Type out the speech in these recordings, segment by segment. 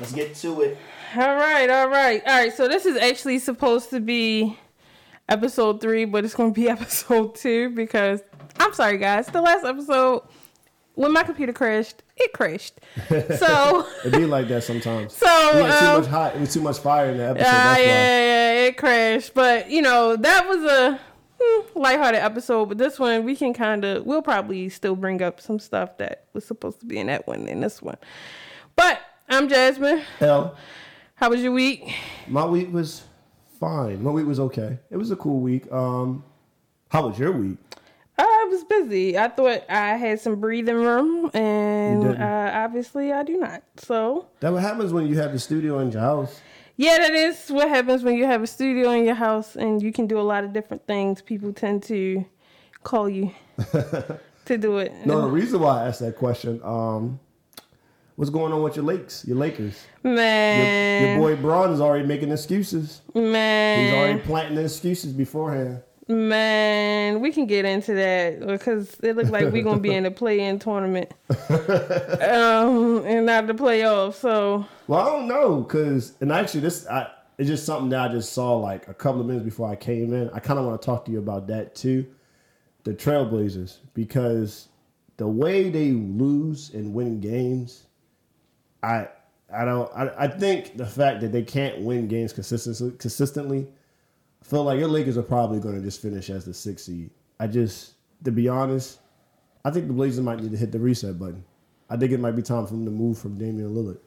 Let's get to it. All right, all right, all right. So this is actually supposed to be episode three, but it's going to be episode two because I'm sorry, guys. The last episode, when my computer crashed, it crashed. So It be like that sometimes. So, we had too um, much hot. It was too much fire in the episode. Yeah, that's yeah, why. yeah, it crashed. But you know, that was a hmm, lighthearted episode. But this one, we can kind of, we'll probably still bring up some stuff that was supposed to be in that one in this one. But I'm Jasmine. Hell, How was your week? my week was fine. My week was okay. It was a cool week. Um, how was your week? I was busy. I thought I had some breathing room, and uh, obviously I do not. So That what happens when you have the studio in your house. yeah, that is what happens when you have a studio in your house and you can do a lot of different things. People tend to call you to do it. No, the reason why I asked that question, um, what's going on with your Lakes, your Lakers? Man, your boy Bron is already making excuses. Man, he's already planting the excuses beforehand. man. We can get into that because it looks like we're gonna be in the play-in tournament, um, and not the playoffs. So Well, I don't know, cause and actually this I, it's just something that I just saw like a couple of minutes before I came in. I kind of want to talk to you about that too, the Trailblazers, because the way they lose and win games, I I don't I, I think the fact that they can't win games consistently consistently, I feel like your Lakers are probably going to just finish as the sixth seed. I just to be honest, I think the Blazers might need to hit the reset button. I think it might be time for them to move from Damian Lillard.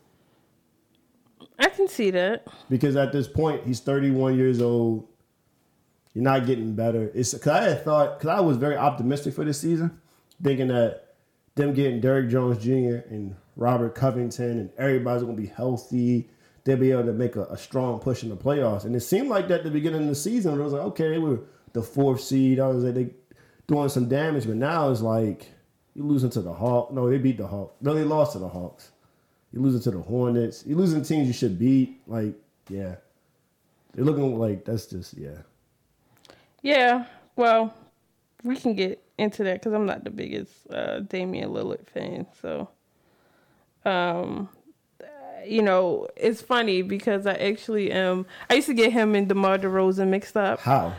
I can see that. because at this point he's 31 years old. You're not getting better. It's because I had thought because I was very optimistic for this season, thinking that them getting Derrick Jones Jr. and Robert Covington and everybody's gonna be healthy. They'll be able to make a, a strong push in the playoffs. And it seemed like that at the beginning of the season. It was like okay, they were the fourth seed. I was like they doing some damage, but now it's like you're losing to the Hawks. No, they beat the Hawks. No, they lost to the Hawks. You're losing to the Hornets. You're losing teams you should beat. Like, yeah. They're looking like that's just yeah. Yeah, well, we can get into that because I'm not the biggest uh, Damian Lillard fan. So, um, you know, it's funny because I actually am. I used to get him and DeMar DeRozan mixed up How?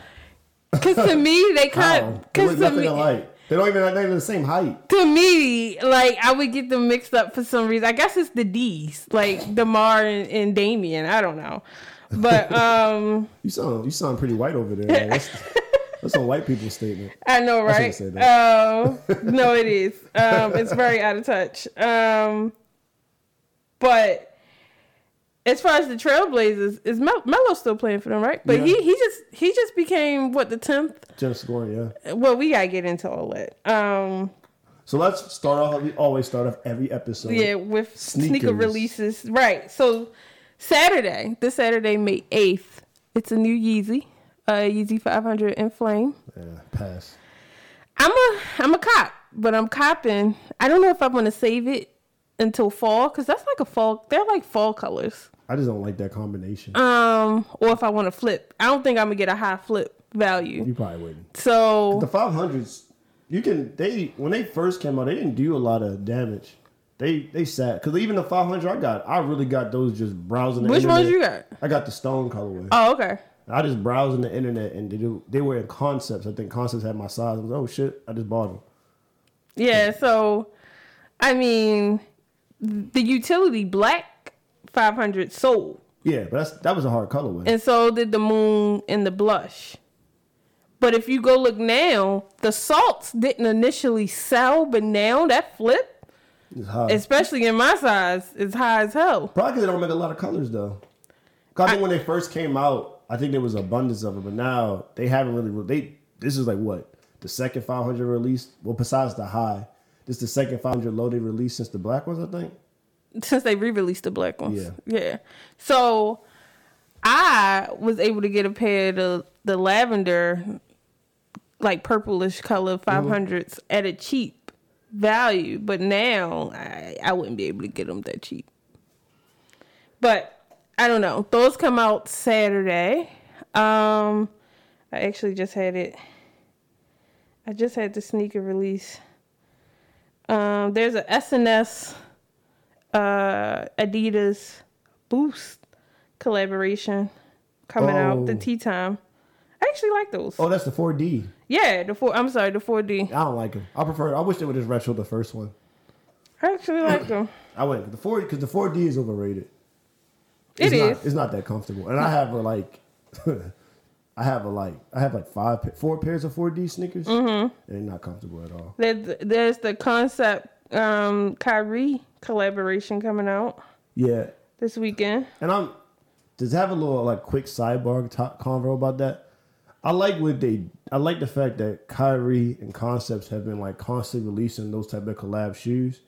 because to me they kind They because to nothing me. alike. They don't even they're even the same height. To me, like I would get them mixed up for some reason. I guess it's the D's, like Demar and, and Damian. I don't know, but um, You sound you sound pretty white over there. That's, a white people statement. I know, right? Um, no, it is. Um, it's very out of touch. Um, but as far as the Trailblazers, is Mel- Melo still playing for them, right? But Yeah. he he just he just became what the tenth. Just scoring, yeah. Well, we gotta get into all that. Um, So let's start off. We always start off every episode. yeah, with sneaker releases, right? So Saturday, this Saturday, May eighth, it's a new Yeezy, uh, Yeezy five hundred Enflame. Yeah, pass. I'm a I'm a cop, but I'm copping. I don't know if I want to save it until fall because that's like a fall. They're like fall colors. I just don't like that combination. Um, or if I want to flip, I don't think I'm gonna get a high flip value. you probably wouldn't. So the So five hundreds, you can they when they first came out, they didn't do a lot of damage. They they sat because even the five hundred I got, I really got those just browsing. The which internet. ones you got? I got the stone colorway. Oh, okay. I just browsing the internet and they, do, they were in concepts. I think concepts had my size. I was like, oh shit, I just bought them. Yeah. So, I mean, the utility black 500 sold, Yeah, but that's that was a hard colorway. and so did the moon and the blush. But if you go look now, the salts didn't initially sell, but now that flip. It's high. especially in my size, is high as hell. Probably 'cause they don't make a lot of colors though. I think when they first came out, I think there was abundance of it, but now they haven't really. They this is like what the second 500 release. Well, besides the high, this is the second 500 low they released since the black ones. I think. Since they re-released the black ones, Yeah. yeah. So I was able to get a pair of the, the lavender, like purplish color 500s mm-hmm. at a cheap value, but now I, I wouldn't be able to get them that cheap. But I don't know. Those come out Saturday. Um, I actually just had it. I just had the sneaker release. Um, there's a SNS uh, Adidas Boost collaboration coming out. The Oh. tea time. I actually like those. Oh, that's the 4D. Yeah, the four. I'm sorry, the 4D. I don't like them. I prefer. I wish they would just retro the first one. I actually like them. I went the 4 because the 4D is overrated. It It's is. not, It's not that comfortable, and I have a like. I have a like. I have like five, four pairs of 4D sneakers. Mm-hmm. They're not comfortable at all. There's, there's the concept um Kyrie collaboration coming out Yeah, this weekend. And I'm does have a little like quick sidebar talk, convo about that. I like what they. I like the fact that Kyrie and Concepts have been like constantly releasing those type of collab shoes.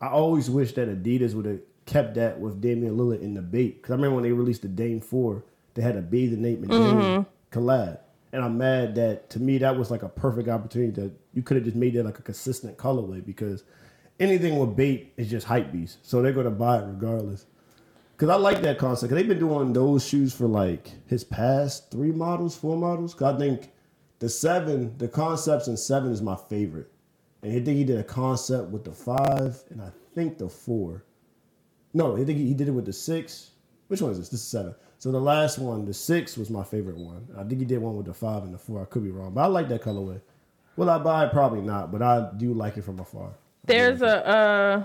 I always wish that Adidas would have kept that with Damian Lillard in the BAPE because I remember when they released the Dame Four, they had a Bathing Nate McDaniel mm-hmm. collab, and I'm mad that to me that was like a perfect opportunity that you could have just made that like a consistent colorway because anything with BAPE is just hype beast, so they're gonna buy it regardless. Cause I like that concept. Cause they've been doing those shoes for like his past three models, four models. Cause I think the seven, the concepts in seven is my favorite. And I think he did a concept with the five, and I think the four. No, I think he did it with the six. Which one is this? This is seven. So the last one, the six, was my favorite one. I think he did one with the five and the four. I could be wrong, but I like that colorway. Will I buy it? Probably not, but I do like it from afar. There's a uh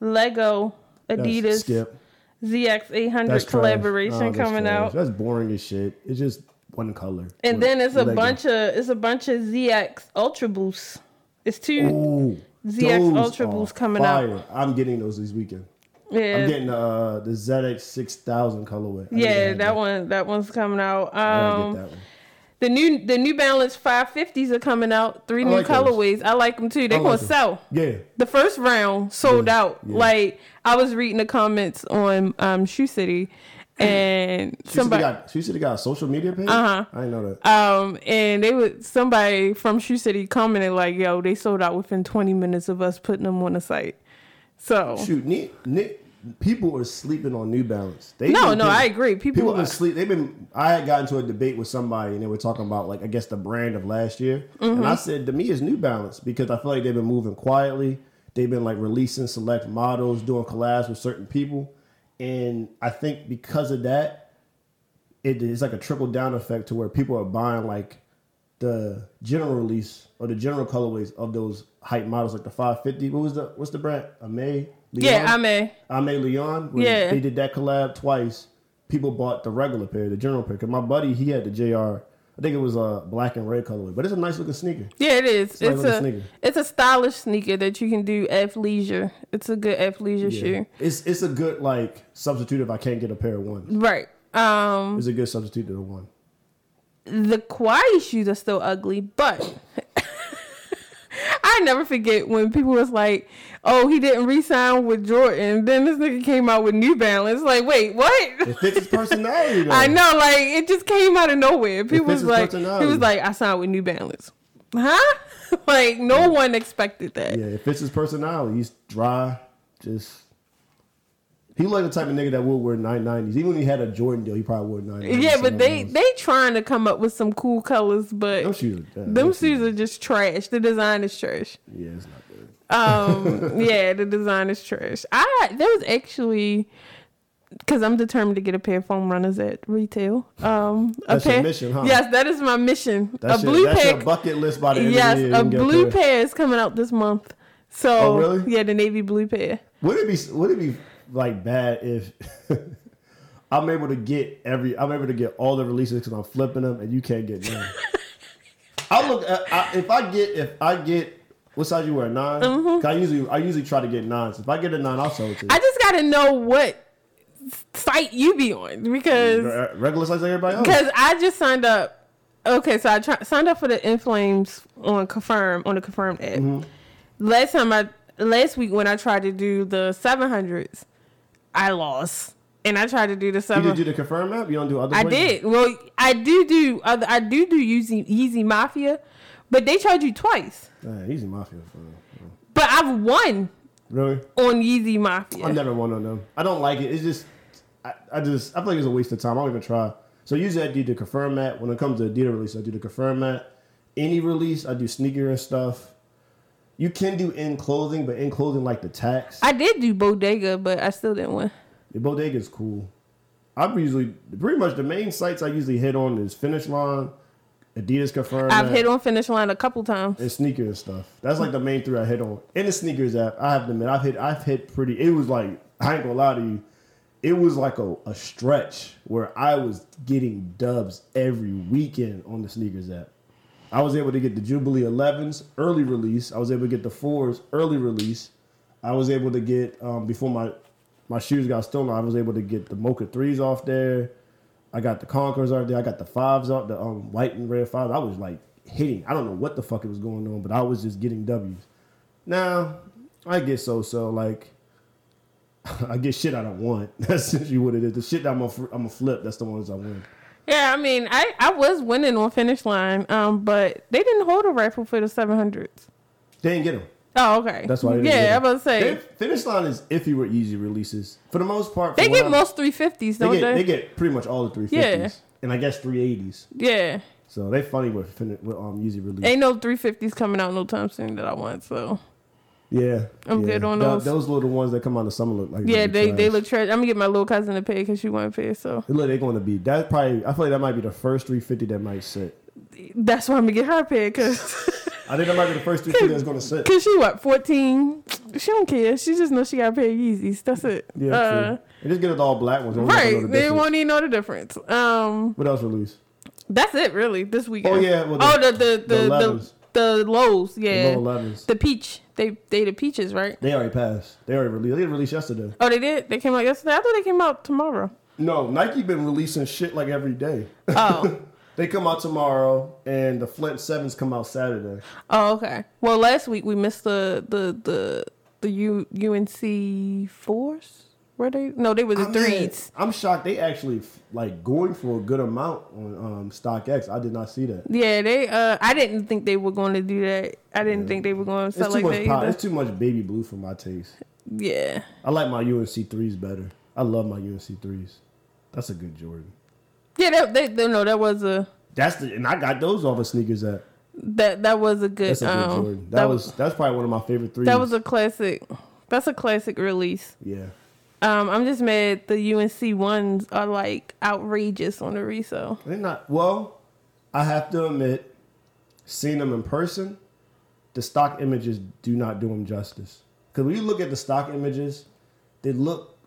Lego Adidas Skip. ZX 800 That's collaboration Oh, coming trash. out. That's boring as shit. It's just one color. And then it's a Lego. bunch of it's a bunch of ZX Ultra Boosts. It's two Ooh, ZX Ultra Boosts Boost coming out. I'm getting those this weekend. Yeah. I'm getting uh, the ZX six thousand colorway. I yeah, have that one that one's coming out. I Um get that one. the new the New Balance 550s are coming out. Three I new like those. colorways. I like them too. They I gonna them. sell. Yeah, The first round sold Yeah, out. yeah. Like I was reading the comments on um Shoe City and she somebody got she said got a social media page. Uh-huh. I didn't know that. Um, and they would somebody from Shoe City commented like, "Yo, they sold out within 20 minutes of us putting them on the site." So Shoot, ne ne people are sleeping on New Balance. They no, been- no, I agree. People, People been sleep. They've been. I had gotten into a debate with somebody, and they were talking about like I guess the brand of last year, Mm-hmm. and I said to me it's New Balance because I feel like they've been moving quietly. They've been like releasing select models, doing collabs with certain people, and I think because of that, it is like a trickle down effect to where people are buying like the general release or the general colorways of those hype models, like the 550. What was the what's the brand? Aimé. yeah, I mean, Aimé Leon. Yeah. They did that collab twice. People bought the regular pair, the general pair. 'Cause my buddy, he had the JR. I think it was a black and red colorway, but it's a nice looking sneaker. yeah, it is. like It's a a sneaker. it's a stylish sneaker that you can do athleisure. It's a good athleisure shoe, It's it's a good like substitute if I can't get a pair of ones. right? Um, It's a good substitute to the one. the Kawhi shoes are still ugly, but I never forget when people was like, "Oh, he didn't re-sign with Jordan." Then this nigga came out with New Balance. Like, wait, what? It fits his personality. Though. I know, like it just came out of nowhere. People was like, he was like, "I signed with New Balance," huh? like no one expected that. Yeah, it fits his personality. He's dry, just. He like the type of nigga that would wear 990s. Even when he had a Jordan deal, he probably wore 990s. Yeah, but they they trying to come up with some cool colors, but them shoes. Are, yeah, them shoes are just trash. The design is trash. Yeah, it's not good. Um, yeah, the design is trash. I there was actually because I'm determined to get a pair of foam runners at retail. Um, a That's your pair, mission, huh? Yes, that is my mission. That's, a your, blue that's pair. your bucket list by the end Yes, of the year. Yes, a blue pair. pair is coming out this month. So Oh, really? yeah, the navy blue pair. Would it be would it be like bad if I'm able to get every I'm able to get all the releases because I'm flipping them and you can't get none? I look at I, if I get if I get what size you wear 9 Mm-hmm. I usually I usually try to get nines. If I get a nine, I'll sell it to you. I just got to know what site you be on because Re- Regular size like everybody else. because I just signed up. Okay, so I try, signed up for the Enflames on Confirm on the confirmed app. Mm-hmm. Last time I last week when I tried to do the seven hundreds, I lost, and I tried to do the You did do the confirm app. You don't do other. I places? did. Well, I do do other. I do do Yeezy, Yeezy Mafia, but they charge you twice. Man, Yeezy Mafia. But I've won Really? on Yeezy Mafia. I've never won on them. I don't like it. It's just, I, I just, I feel like it's a waste of time. I don't even try. So usually I do the confirm mat. When it comes to Adidas release, I do the confirm mat. Any release, I do sneaker and stuff. You can do in clothing, but in clothing like the tax. I did do Bodega, but I still didn't win. the bodega is cool. I'm usually pretty much the main sites I usually hit on is Finish Line, Adidas Confirm. I've That, hit on finish line a couple times. and sneakers and stuff. That's like the main three I hit on. In the sneakers app, I have to admit, I've hit I've hit pretty. It was like I ain't gonna lie to you. It was like a, a stretch where I was getting dubs every weekend on the sneakers app. I was able to get the Jubilee 11s early release. I was able to get the fours early release. I was able to get um, before my my shoes got stolen. I was able to get the Mocha threes off there. I got the Conquerors out there. I got the fives out, the um, white and red fives. I was like hitting. I don't know what the fuck it was going on, but I was just getting W's. Now I get so so like I get shit I don't want. That's essentially what it is. The shit that I'm gonna I'm gonna flip. That's the ones I win. Yeah, I mean, I, I was winning on finish line, um, but they didn't hold a rifle for the seven hundreds. They didn't get them. Oh, okay. That's why. They didn't get. I was about to say They- finish line is iffy with Yeezy releases for the most part. they get I'm- most three fifties, They don't get, they? they get pretty much all the 350s. Yeah. And I guess 380s. yeah, So they funny with, with um, Yeezy release. ain't no three fifties coming out no time soon that I want. So Yeah. I'm yeah. good on Th- those. Those little ones that come out the summer look like yeah, they they look trash. I'm gonna get my little cousin to pay because she want to pay. So look they're going to be. That probably. I feel like that might be the first 350 that might sit. that's why I'm gonna get her paid because I think that might be the first 350 that's to sit. cause she what 14. She don't care. She just knows she got pay Yeezys. That's it. Yeah, Uh, true. And just get it all black ones. Don't have to know right. the They won't even know the difference. Um, What else released? that's it really this weekend. Oh yeah. Well, the, oh the the the the the, 11s. the, lows. the Yeah. low 11s. The peach. They they the peaches, right? They already passed. They already released. They released yesterday. Oh, they did. They came out yesterday. I thought they came out tomorrow. No, Nike been releasing shit like every day. Oh. They come out tomorrow, and the Flint Sevens come out Saturday. oh, okay. Well, last week we missed the the the the U, UNC fours. Were they? No, they were the I mean, threes. I'm shocked they actually like going for a good amount on um, StockX. I did not see that. Yeah, they. Uh, I didn't think they were going to do that. I didn't think they were going to sell like that Pop, either. it's too much baby blue for my taste. Yeah. I like my UNC threes better. I love my UNC threes. That's a good Jordan. Yeah, that, they, they, no, that was a That's the and I got those off of sneakers at. that that was a good. That's a good um, Jordan. That, was that's probably one of my favorite threes. that was a classic. That's a classic release. yeah. Um, I'm just mad the UNC ones are like outrageous on the resale. They're not. Well, I have to admit, seeing them in person, the stock images do not do them justice. Because when you look at the stock images, they look.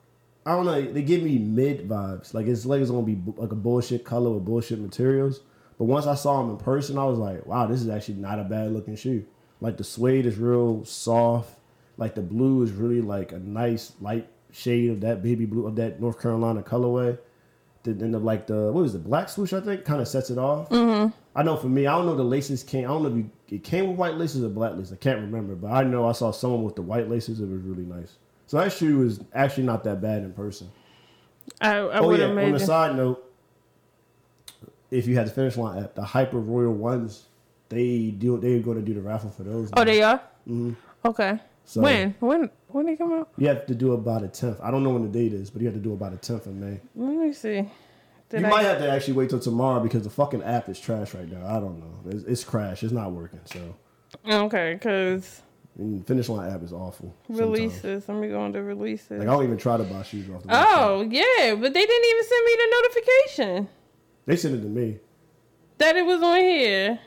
I don't know. They give me mid vibes. Like it's like it's gonna be like a bullshit color with bullshit materials. But once I saw them in person, I was like, wow, this is actually not a bad looking shoe. Like the suede is real soft. Like the blue is really like a nice light shade of that baby blue of that North Carolina colorway the then the like the what was the black swoosh I think kind of sets it off. Mm-hmm. I know for me I don't know the laces came I don't know if you, it came with white laces or black laces I can't remember but I know I saw someone with the white laces it was really nice. So that shoe is actually not that bad in person. I, I oh would yeah. On the side note, if you had the finish line app, the Hyper Royal ones, they do they're going to do the raffle for those. oh, now. they are. Mm-hmm. Okay. So- when when when they come out? You have to do about the tenth. I don't know when the date is, but you have to do it by the tenth of May. Let me see. Did you I, might have to actually wait till tomorrow because the fucking app is trash right now. I don't know. It's, it's crashed. It's not working. So okay, because finish line app is awful. sometimes. releases. Let me go on to releases. Like I don't even try to buy shoes off the website. oh yeah, but they didn't even send me the notification They sent it to me that it was on here.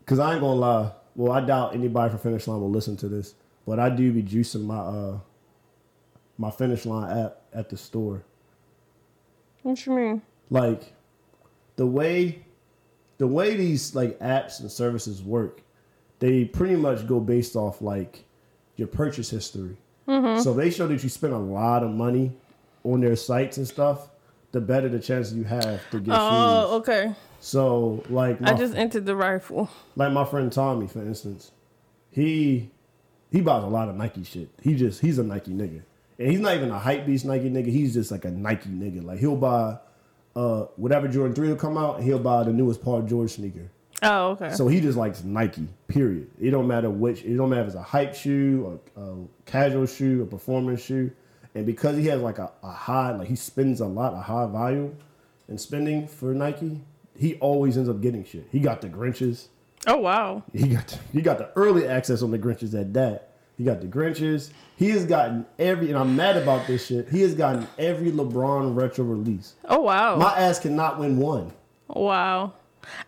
because I ain't gonna lie. Well, I doubt anybody from finish line will listen to this, but I do be juicing my uh my finish line app at the store. What you mean? like the way the way these like apps and services work they pretty much go based off like your purchase history so they show that you spend a lot of money on their sites and stuff the better the chance you have to get Oh, shoes okay. So like I just entered the rifle. like my friend tommy for instance he he buys a lot of nike shit. He just he's a nike nigga. And he's not even a hype beast nike nigga. He's just like a nike nigga. Like he'll buy uh whatever jordan 3 will come out and he'll buy the newest paul george sneaker. Oh, okay. so he just likes nike period. It don't matter which it don't matter if it's a hype shoe a, a casual shoe a performance shoe. And because he has like a, a high like he spends a lot a high value, in spending for nike he always ends up getting shit he got the grinches oh wow. he got he got the early access on the Grinches at that. He got the Grinches. He has gotten every, and I'm mad about this shit. He has gotten every LeBron retro release. Oh wow. My ass cannot win one. Wow.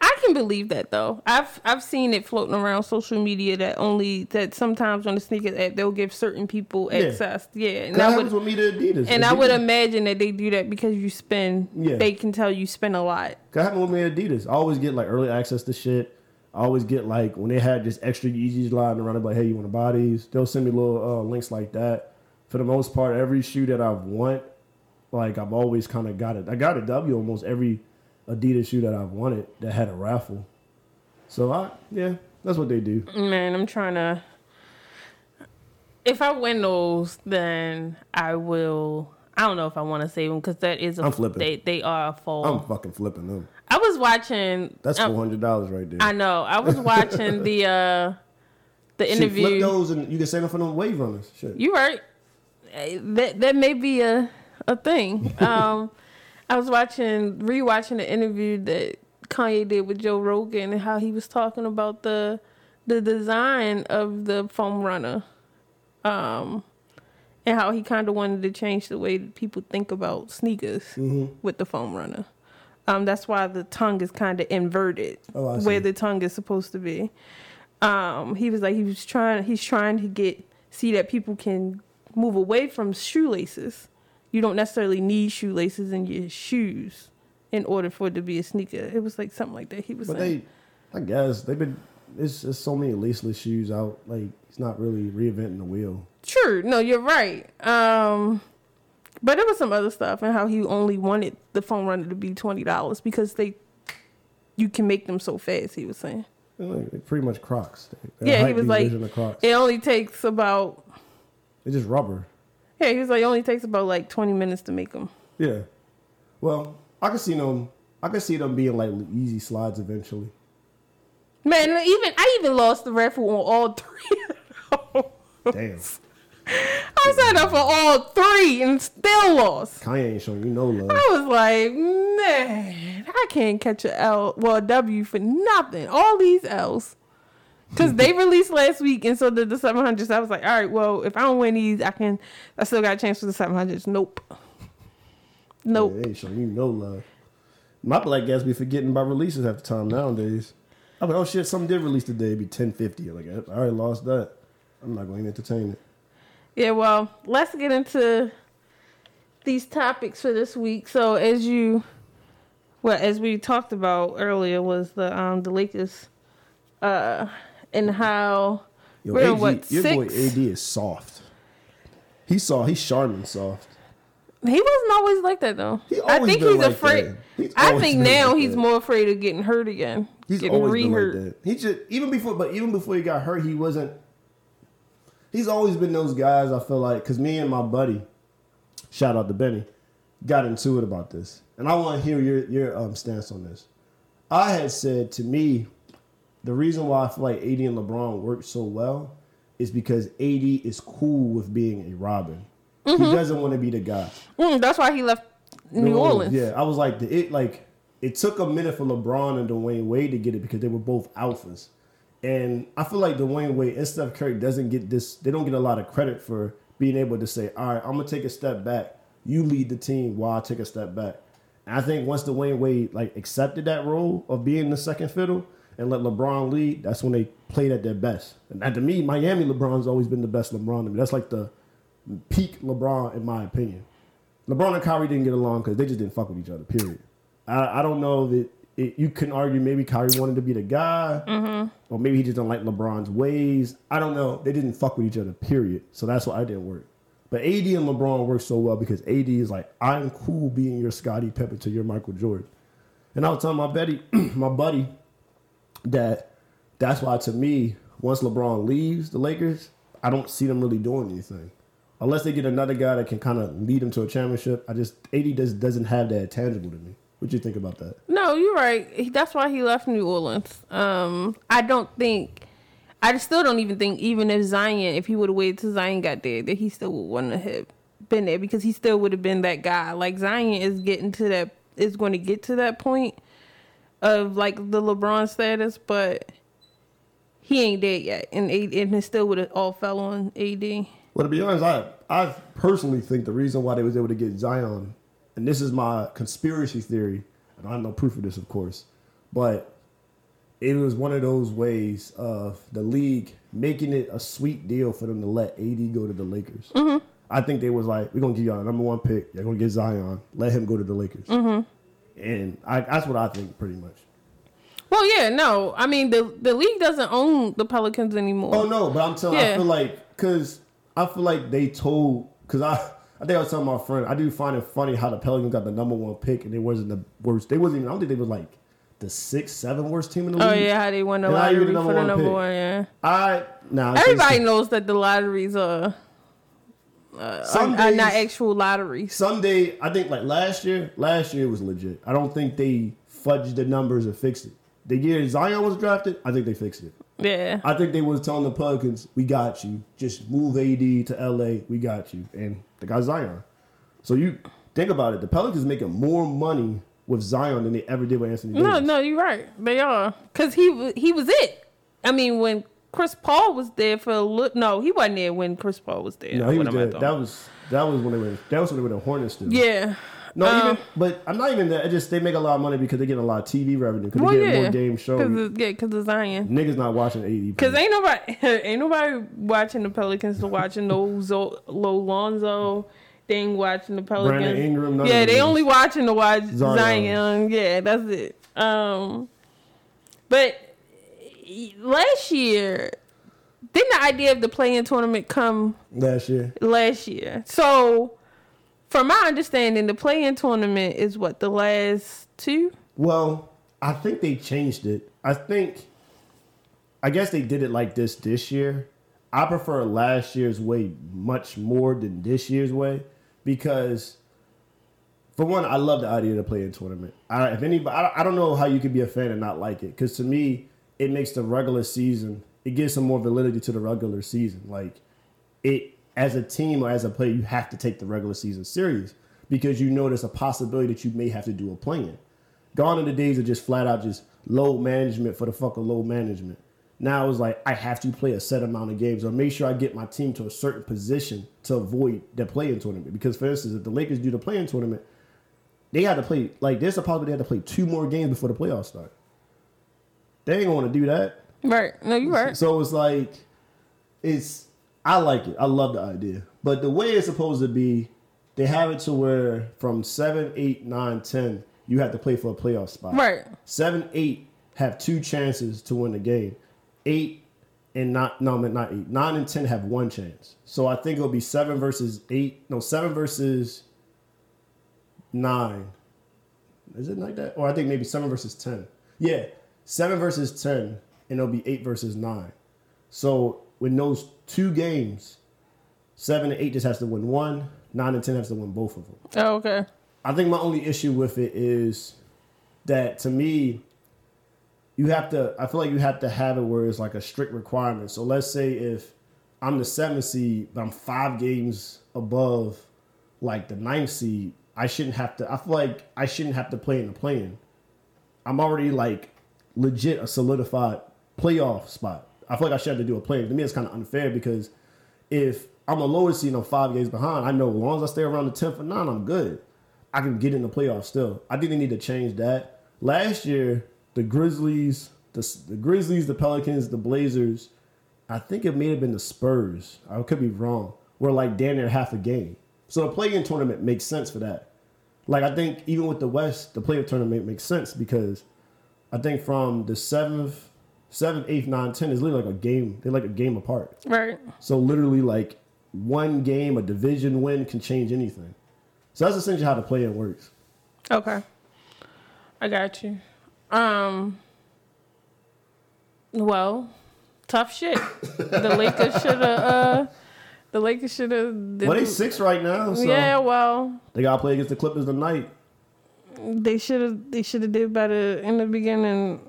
I can believe that though. I've I've seen it floating around social media that only that sometimes on the sneaker app they'll give certain people Yeah. access. Yeah, and That I happens would with me to Adidas. and I would imagine that they do that because you spend. Yeah. They can tell you spend a lot. That happened with me at Adidas. I always get like early access to shit. I always get like when they had just extra Yeezys lying around, like, hey, you want to buy these? They'll send me little uh, links like that. For the most part, every shoe that I want, like I've always kind of got it. I got a W almost every Adidas shoe that I've wanted that had a raffle. So I, yeah, that's what they do. Man, I'm trying to. If I win those, then I will. I don't know if I want to save them because that is a. I'm flipping. They they are a fall. I'm fucking flipping them. I was watching. That's um, four hundred dollars right there. I know. I was watching the uh the Shit, flip interview. those and you can save them for them wave runners. Shit. You right. Eh, That that may be a a thing. Um, I was watching rewatching the interview that Kanye did with Joe Rogan and how he was talking about the the design of the foam runner, um, and how he kind of wanted to change the way that people think about sneakers Mm-hmm. with the foam runner. Um, that's why the tongue is kind of inverted, Oh, where the tongue is supposed to be. Um, he was like he was trying. He's trying to get see that people can move away from shoelaces. You don't necessarily need shoelaces in your shoes in order for it to be a sneaker. It was like something like that. He was But saying. they, I guess they've been. There's just so many laceless shoes out. Like it's not really reinventing the wheel. True. No, you're right. Um, but there was some other stuff and how he only wanted the foam runner to be twenty dollars because they, you can make them so fast. He was saying. Like, pretty much Crocs. They're Yeah, he was like, version of Crocs. it only takes about. They're just rubber. Yeah, he was like, it only takes about like twenty minutes to make them. Yeah. Well, I can see them. I can see them being like Yeezy slides eventually. Man, even I even lost the raffle on all three. Damn. I signed up for all three and still lost. Kanye ain't showing you no love. I was like, man, I can't catch a L, well, a W for nothing. All these L's. Because they released last week, and so did the 700s. I was like, all right, well, if I don't win these, I can, I still got a chance for the 700s. Nope. Nope. Yeah, they ain't showing you no love. My black guys be forgetting about releases half the time nowadays. I'm like, oh shit, something did release today. It'd be 1050. Like, I already lost that. I'm not going to entertain it. Yeah, well, let's get into these topics for this week. So, as you, well, as we talked about earlier, was the um the Lakers, uh, and how Yo, we're AG, what your boy? AD is soft. He saw he's Charmin soft. He wasn't always like that though. I think been he's like afraid. He's I think now like he's that. more afraid of getting hurt again. He's getting always been re-hurt. like that. He just even before, but even before he got hurt, he wasn't. He's always been those guys. I feel like because me and my buddy, shout out to Benny, got into it about this, and I want to hear your your um, stance on this. I had said to me, the reason why I feel like AD and LeBron work so well is because AD is cool with being a Robin. He doesn't want to be the guy. Mm, that's why he left New Orleans. Yeah, I was like, the, it like it took a minute for LeBron and Dwyane Wade to get it because they were both alphas, and I feel like Dwyane Wade and Steph Curry doesn't get this. They don't get a lot of credit for being able to say, "All right, I'm gonna take a step back. You lead the team while I take a step back." And I think once Dwyane Wade like accepted that role of being the second fiddle and let LeBron lead, that's when they played at their best. And to me, Miami LeBron's always been the best LeBron to me. That's like the peak LeBron in my opinion. LeBron and Kyrie didn't get along because they just didn't fuck with each other. Period. I, I don't know that it, you can argue maybe Kyrie wanted to be the guy, mm-hmm. or maybe he just didn't like LeBron's ways. I don't know. They didn't fuck with each other. Period. So that's why I didn't work. But AD and LeBron work so well because AD is like, I'm cool being your Scottie Pippen to your Michael Jordan. And I was telling my buddy, my buddy, that that's why to me, once LeBron leaves the Lakers, I don't see them really doing anything. Unless they get another guy that can kind of lead them to a championship, I just AD does doesn't have that tangible to me. What you think about that? No, you're right. That's why he left New Orleans. Um, I don't think. I still don't even think even if Zion, if he would have waited till Zion got there, that he still would want to have been there because he still would have been that guy. Like Zion is getting to that is going to get to that point of like the LeBron status, but he ain't dead yet, and and it still would have all fell on AD. Well, to be honest, I I personally think the reason why they was able to get Zion, and this is my conspiracy theory, and I have no proof of this, of course, but it was one of those ways of the league making it a sweet deal for them to let AD go to the Lakers. Mm-hmm. I think they was like, we're gonna give y'all a number one pick. You're gonna get Zion. Let him go to the Lakers. Mm-hmm. And I, that's what I think, pretty much. Well, yeah, no, I mean the the league doesn't own the Pelicans anymore. Oh no, but I'm telling. I feel like because I feel like they told because I I think I was telling my friend I do find it funny how the Pelicans got the number one pick and they wasn't the worst. They wasn't even. I don't think they was like the sixth, seventh worst team in the oh, league. Oh yeah, how they won the And lottery the for the number pick? one. Yeah, I now everybody knows that the lotteries are, uh, uh, Some are not actual lottery. Someday, I think like last year, last year was legit. I don't think they fudged the numbers or fixed it. The year Zion was drafted, I think they fixed it. Yeah, I think they was telling the Pelicans, "We got you. Just move AD to LA. We got you." And they got Zion. So you think about it. The Pelicans making more money with Zion than they ever did with Anthony Davis. no, no, you're right. They are because he he was it. I mean, when Chris Paul was there for a little, no, he wasn't there when Chris Paul was there. no, he was there. That was that was when they were that was when they were the Hornets still. yeah. No, Um, even but I'm not even that. It just they make a lot of money because they get a lot of TV revenue because Well, they get yeah, more games shown. Cause yeah, because of Zion. Niggas not watching AD. Cause ain't nobody, ain't nobody watching the Pelicans to watching no Zo, Lo Lonzo. They ain't watching the Pelicans. Brandon Ingram, yeah, they only watching the watch Zion. Zion. Yeah, that's it. Um, but last year, didn't the idea of the play-in tournament come last year. last year? So, from my understanding, the play-in tournament is what the last two. Well, I think they changed it. I think, I guess they did it like this this year. I prefer last year's way much more than this year's way because, for one, I love the idea of the play-in tournament. I, if anybody, I, I don't know how you could be a fan and not like it because to me, it makes the regular season. It gives some more validity to the regular season. Like it as a team or as a player, you have to take the regular season serious because you know there's a possibility that you may have to do a plan. Gone are the days of just flat out just load management for the fuck of load management. Now it's like I have to play a set amount of games or make sure I get my team to a certain position to avoid the play-in tournament. Because for instance, if the Lakers do the play-in tournament, they had to play like there's a possibility they had to play two more games before the playoffs start. They ain't gonna do that. Right? No, you right. So it's like, it's I like it. I love the idea, but the way it's supposed to be, they have it to where from seven, eight, nine, ten, you have to play for a playoff spot. Right. Seven, eight have two chances to win the game. Eight and not no, not eight. Nine and ten have one chance. So I think it'll be seven versus eight. No, seven versus nine. Is it like that? Or I think maybe seven versus ten. Yeah, seven versus ten, and it'll be eight versus nine. So when those two games, seven and eight just has to win one. Nine and ten has to win both of them. Oh, okay. I think my only issue with it is that to me, you have to. I feel like you have to have it where it's like a strict requirement. So let's say if I'm the seventh seed, but I'm five games above like the ninth seed, I shouldn't have to. I feel like I shouldn't have to play in the play-in. I'm already like legit a solidified playoff spot. I feel like I should have to do a play. To me, it's kind of unfair because if I'm a lower seed I'm five games behind, I know as long as I stay around the 10th or 9, I'm good. I can get in the playoffs still. I think they need to change that. Last year, the Grizzlies, the, the Grizzlies, the Pelicans, the Blazers, I think it may have been the Spurs. I could be wrong. Were like damn near half a game. So the play-in tournament makes sense for that. Like I think even with the West, the play-in tournament makes sense because I think from the seventh, seventh, eighth, ninth, ten is literally like a game. They're like a game apart. Right. So literally, like one game, a division win can change anything. So that's essentially how the play-in works. Okay. I got you. Um well, tough shit. the Lakers should have uh the Lakers should have Well, they six right now, so Yeah, well, they gotta play against the Clippers tonight. They should have they should have did better in the beginning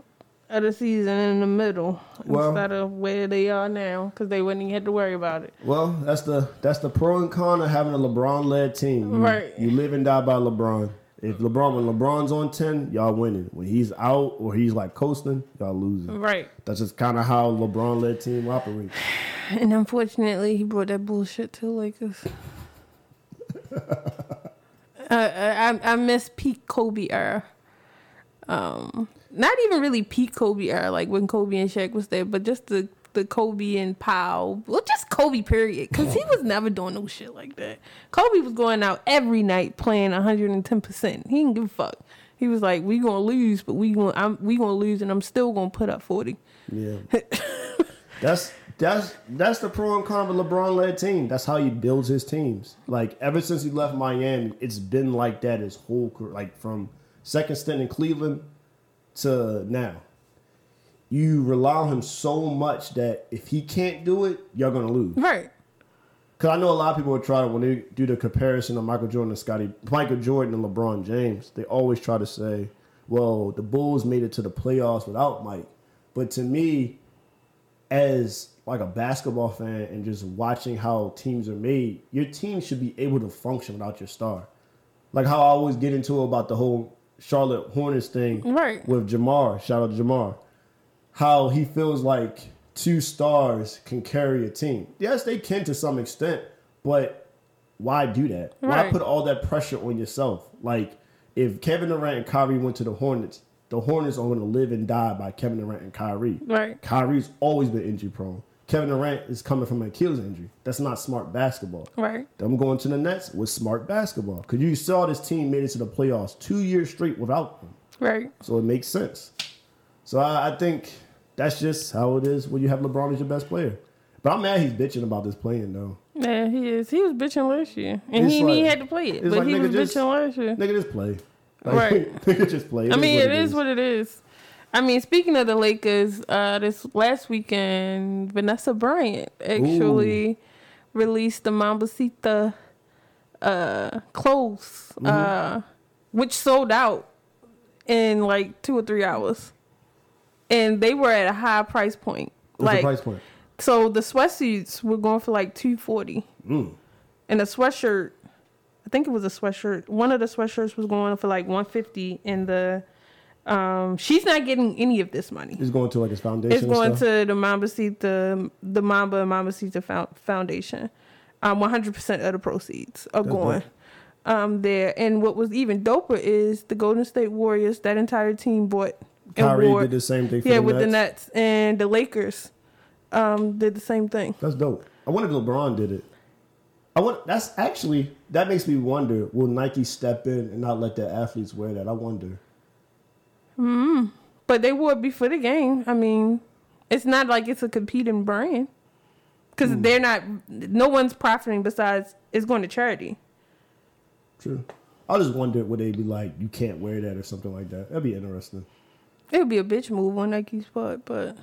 of the season in the middle Well- instead of where they are now because they wouldn't even have to worry about it. Well, that's the that's the pro and con of having a LeBron-led team. You, Right. You live and die by LeBron. If LeBron, when LeBron's on ten, y'all winning. When he's out or he's like coasting, y'all losing. Right. That's just kind of how LeBron led team operates. And unfortunately, he brought that bullshit to Lakers. I, I I miss peak Kobe era. Um, not even really peak Kobe era, like when Kobe and Shaq was there, but just the the Kobe and Pau, well, just Kobe period, because he was never doing no shit like that. Kobe was going out every night playing 110. percent He didn't give a fuck. He was like, "We gonna lose, but we gonna I'm, we gonna lose, and I'm still gonna put up 40." Yeah. that's that's that's the pro and con of a LeBron led team. That's how he builds his teams. Like ever since he left Miami, it's been like that his whole career. Like from second stint in Cleveland to now. You rely on him so much that if he can't do it, you're gonna lose. Right. Because I know a lot of people would try to when they do the comparison of Michael Jordan and Scottie, Michael Jordan and LeBron James. They always try to say, "Well, the Bulls made it to the playoffs without Mike." But to me, as like a basketball fan and just watching how teams are made, your team should be able to function without your star. Like how I always get into about the whole Charlotte Hornets thing Right. with Jamar. Shout out to Jamar. How he feels like two stars can carry a team. Yes, they can to some extent, but why do that? Why put all that pressure on yourself? Like if Kevin Durant and Kyrie went to the Hornets, the Hornets are going to live and die by Kevin Durant and Kyrie. Right. Kyrie's always been injury prone. Kevin Durant is coming from an Achilles injury. That's not smart basketball. Right. Them going to the Nets was smart basketball because you saw this team made it to the playoffs two years straight without them. Right. So it makes sense. So I, I think that's just how it is when you have LeBron as your best player. But I'm mad he's bitching about this playing though. Yeah, he is. He was bitching last year, and It's he, he had to play it, but like, he was just- bitching last year. Nigga, just play. Like, Right. nigga, just play. It I is mean, what it is what it is. I mean, speaking of the Lakers, uh, this last weekend, Vanessa Bryant actually released the Mambacita uh, clothes, Mm-hmm. uh, which sold out in like two or three hours, and they were at a high price point. What's like, price point? so the sweatsuits were going for like two forty, Mm. and a sweatshirt. I think it was a sweatshirt. One of the sweatshirts was going for like one fifty, and the um, she's not getting any of this money. It's going to like his foundation. It's going to the Mamba the the Mamba and Mambacita Fou- Foundation. Um, one hundred percent of the proceeds are That's going um there. And what was even doper is the Golden State Warriors. That entire team bought Kyrie wore- did the same thing for yeah the with Nets. the Nets and the Lakers. Um, did the same thing. That's dope. I wonder if LeBron did it. I want. That's actually that makes me wonder. Will Nike step in and not let their athletes wear that? I wonder. But they would it before the game. I mean, it's not like it's a competing brand because Hmm. they're not. No one's profiting besides it's going to charity. True. I just wonder would they be like, you can't wear that or something like that. That'd be interesting. It would be a bitch move on Nike's part, but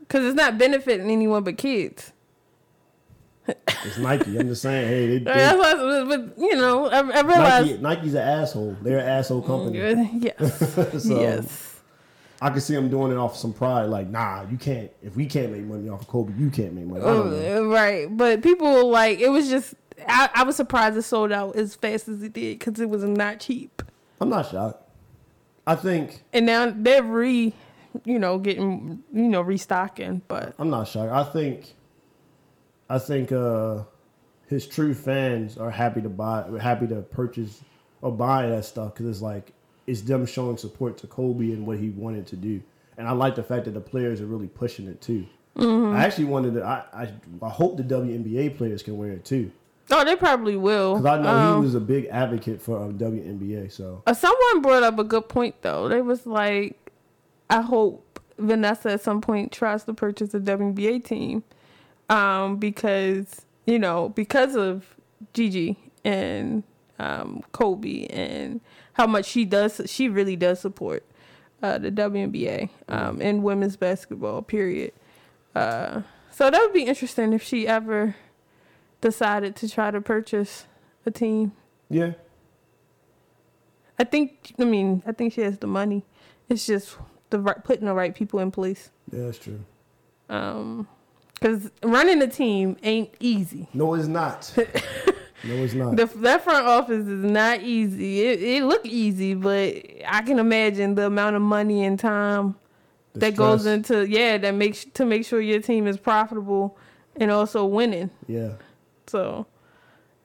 because it's not benefiting anyone but kids. It's Nike. I'm just saying. Hey, they, they, That's but you know, I, I realized. Nike, Nike's an asshole. They're an asshole company. Yes, so yes, I can see them doing it off some pride. Like, nah, you can't. If we can't make money off of Kobe, you can't make money. I don't know. Uh, right. But people like it was just. I, I was surprised it sold out as fast as it did because it was not cheap. I'm not shocked. I think And now they're re, you know, getting you know restocking. But I'm not shocked. I think, I think uh, his true fans are happy to buy, happy to purchase or buy that stuff because it's like it's them showing support to Kobe and what he wanted to do. And I like the fact that the players are really pushing it too. Mm-hmm. I actually wanted to. I, I I hope the WNBA players can wear it too oh, they probably will. because I know Um, he was a big advocate for um, WNBA. So Uh, someone brought up a good point though. They was like, I hope Vanessa at some point tries to purchase a WNBA team, um, because you know because of Gigi and um, Kobe and how much she does. She really does support uh, the WNBA um, and women's basketball. Period. Uh, so that would be interesting if she ever decided to try to purchase a team. yeah, I think. I mean, I think she has the money. It's just the right, putting the right people in place. yeah, that's true. Um, because running a team ain't easy. No, it's not. No, it's not. The, that front office is not easy. It, it look easy, but I can imagine the amount of money and time The that goes into yeah that makes to make sure your team is profitable and also winning. Yeah. So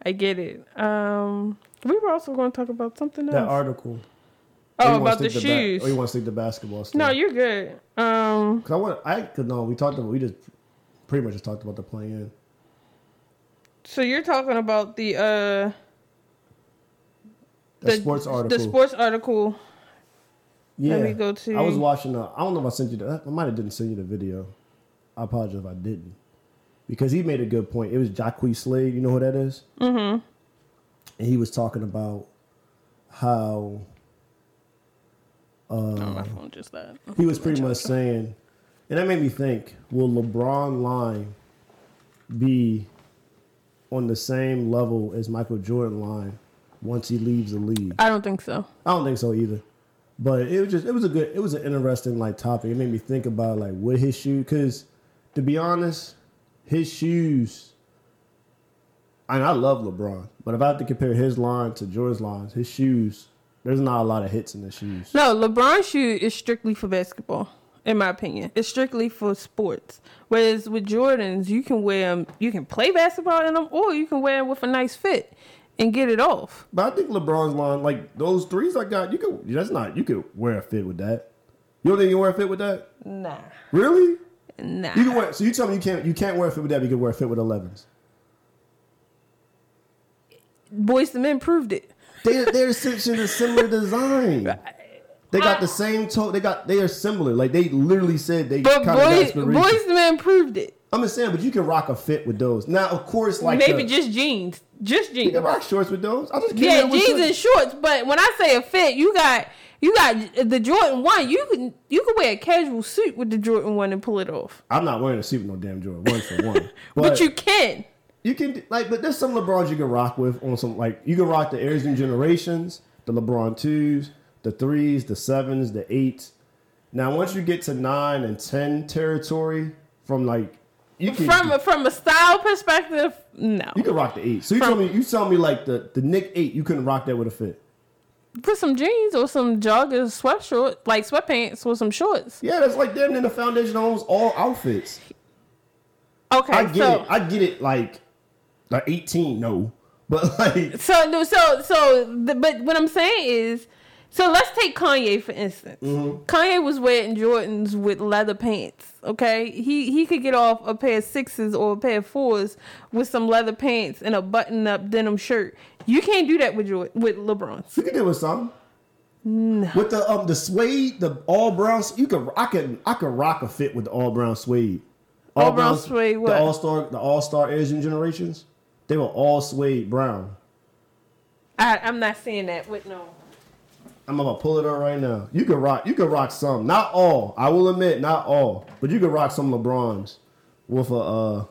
I get it. Um, we were also going to talk about something else. That article. Oh, about the stick to ba- shoes. or you want to stick to basketball stuff? no, you're good. Um, Cause I want. I cause no, we talked about. We just pretty much just talked about the play in. so you're talking about the uh The, the sports article. The sports article. Yeah. Let me go to. I was watching. Uh, I don't know if I sent you the. I might have didn't send you the video. I apologize if I didn't, because he made a good point. It was Jacques Slade. You know who that is? Mm-hmm. And he was talking about how oh, my phone just died. he was pretty much saying, and that made me think: Will LeBron line be on the same level as Michael Jordan line once he leaves the league? I don't think so. I don't think so either. But it was just it was a good it was an interesting like topic. It made me think about like what his shoe because to be honest, his shoes. And I love LeBron, but if I have to compare his line to Jordan's lines, his shoes, there's not a lot of hits in the shoes. No, LeBron's shoe is strictly for basketball, in my opinion. It's strictly for sports. Whereas with Jordans, you can wear them, you can play basketball in them, or you can wear them with a nice fit and get it off. But I think LeBron's line, like those threes I got, you could that's not you could wear a fit with that. You don't think you can wear a fit with that? Nah, Really? nah. You can wear so you tell me you can't you can't wear a fit with that, but you can wear a fit with elevens. Boyz II Men proved it. They they're essentially a similar design. They got the same toe. They got they are similar. Like they literally said they But kind of got boys, Boyz II Men proved it. I'm just saying, but you can rock a fit with those. Now, of course, like Maybe the- just jeans, just you jeans. can rock shorts with those. I just Yeah, jeans and shorts. But when I say a fit, you got you got the Jordan one. You can you can wear a casual suit with the Jordan one and pull it off. I'm not wearing a suit with no damn Jordan. One for one. But, you can. You can like, but there's some LeBrons you can rock with on some like you can rock the Air Zoom Generations, the LeBron twos, the threes, the sevens, the eights. Now once you get to nine and ten territory, from like you can From a, from a style perspective, no. you can rock the eight. So you From- tell me you tell me like the the Nick eight, you couldn't rock that with a fit. Put some jeans or some joggers, sweatshirt, like sweatpants or some shorts. Yeah, that's like them in the foundation of almost all outfits. Okay, I get so it. I get it. Like like eighteen, no, but like so no, so so the, but what I'm saying is, so let's take Kanye for instance. Mm-hmm. Kanye was wearing Jordans with leather pants. Okay, he he could get off a pair of sixes or a pair of fours with some leather pants and a button up denim shirt. You can't do that with Jordan, with LeBron's. you can do it with some. No. With the um the suede, the all brown, you could I could I could rock a fit with the all brown suede. All brown suede what? The all star, the all star Asian generations, they were all suede brown. I, I'm not seeing that with no. I'm to pull it up right now. You can rock, you can rock some, not all. I will admit, not all, but you can rock some LeBrons with a uh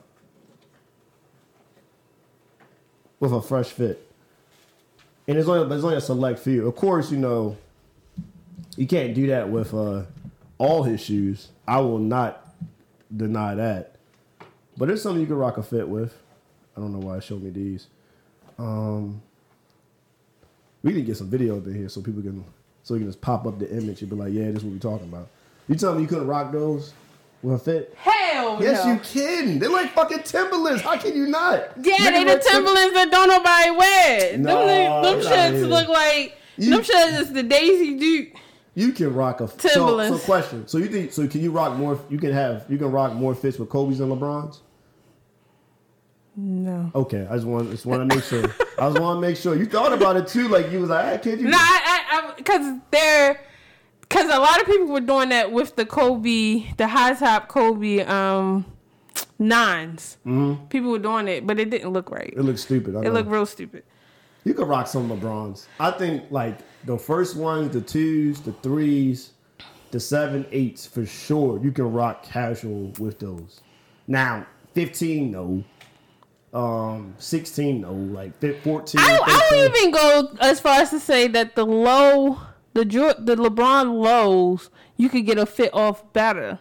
with a fresh fit. And it's only there's only a select few. Of course, you know you can't do that with uh all his shoes. I will not deny that. But it's something you can rock a fit with. I don't know why it showed me these. Um we need to get some video up in here so people can so we can just pop up the image and be like, yeah, this is what we're talking about. You tell me you couldn't rock those with a fit? Hell Yes, no. you can. They're like fucking Timberlands. How can you not? Yeah, Nigga they the Tim- Timberlands that don't nobody wear. No, them them shits look like You- them shits is the Daisy Duke. You can rock a so, Timberlands. so question. So you think so can you rock more you can have you can rock more fits with Kobe's and LeBron's? No. Okay, I just want just want to make sure. I just want to make sure you thought about it too. Like you was like, hey, kid, you. No, I, I, because they're, because a lot of people were doing that with the Kobe, the high top Kobe, um, 9s People were doing it, but it didn't look right. It looks stupid. I It know. looked real stupid. You could rock some LeBrons. I think like the first ones, the twos, the threes, the seven, eights for sure. You can rock casual with those. Now, fifteen, no. Um, sixteen, no. Like fif- fourteen. I, I don't even go as far as to say that the low, the the LeBron lows, you could get a fit off better.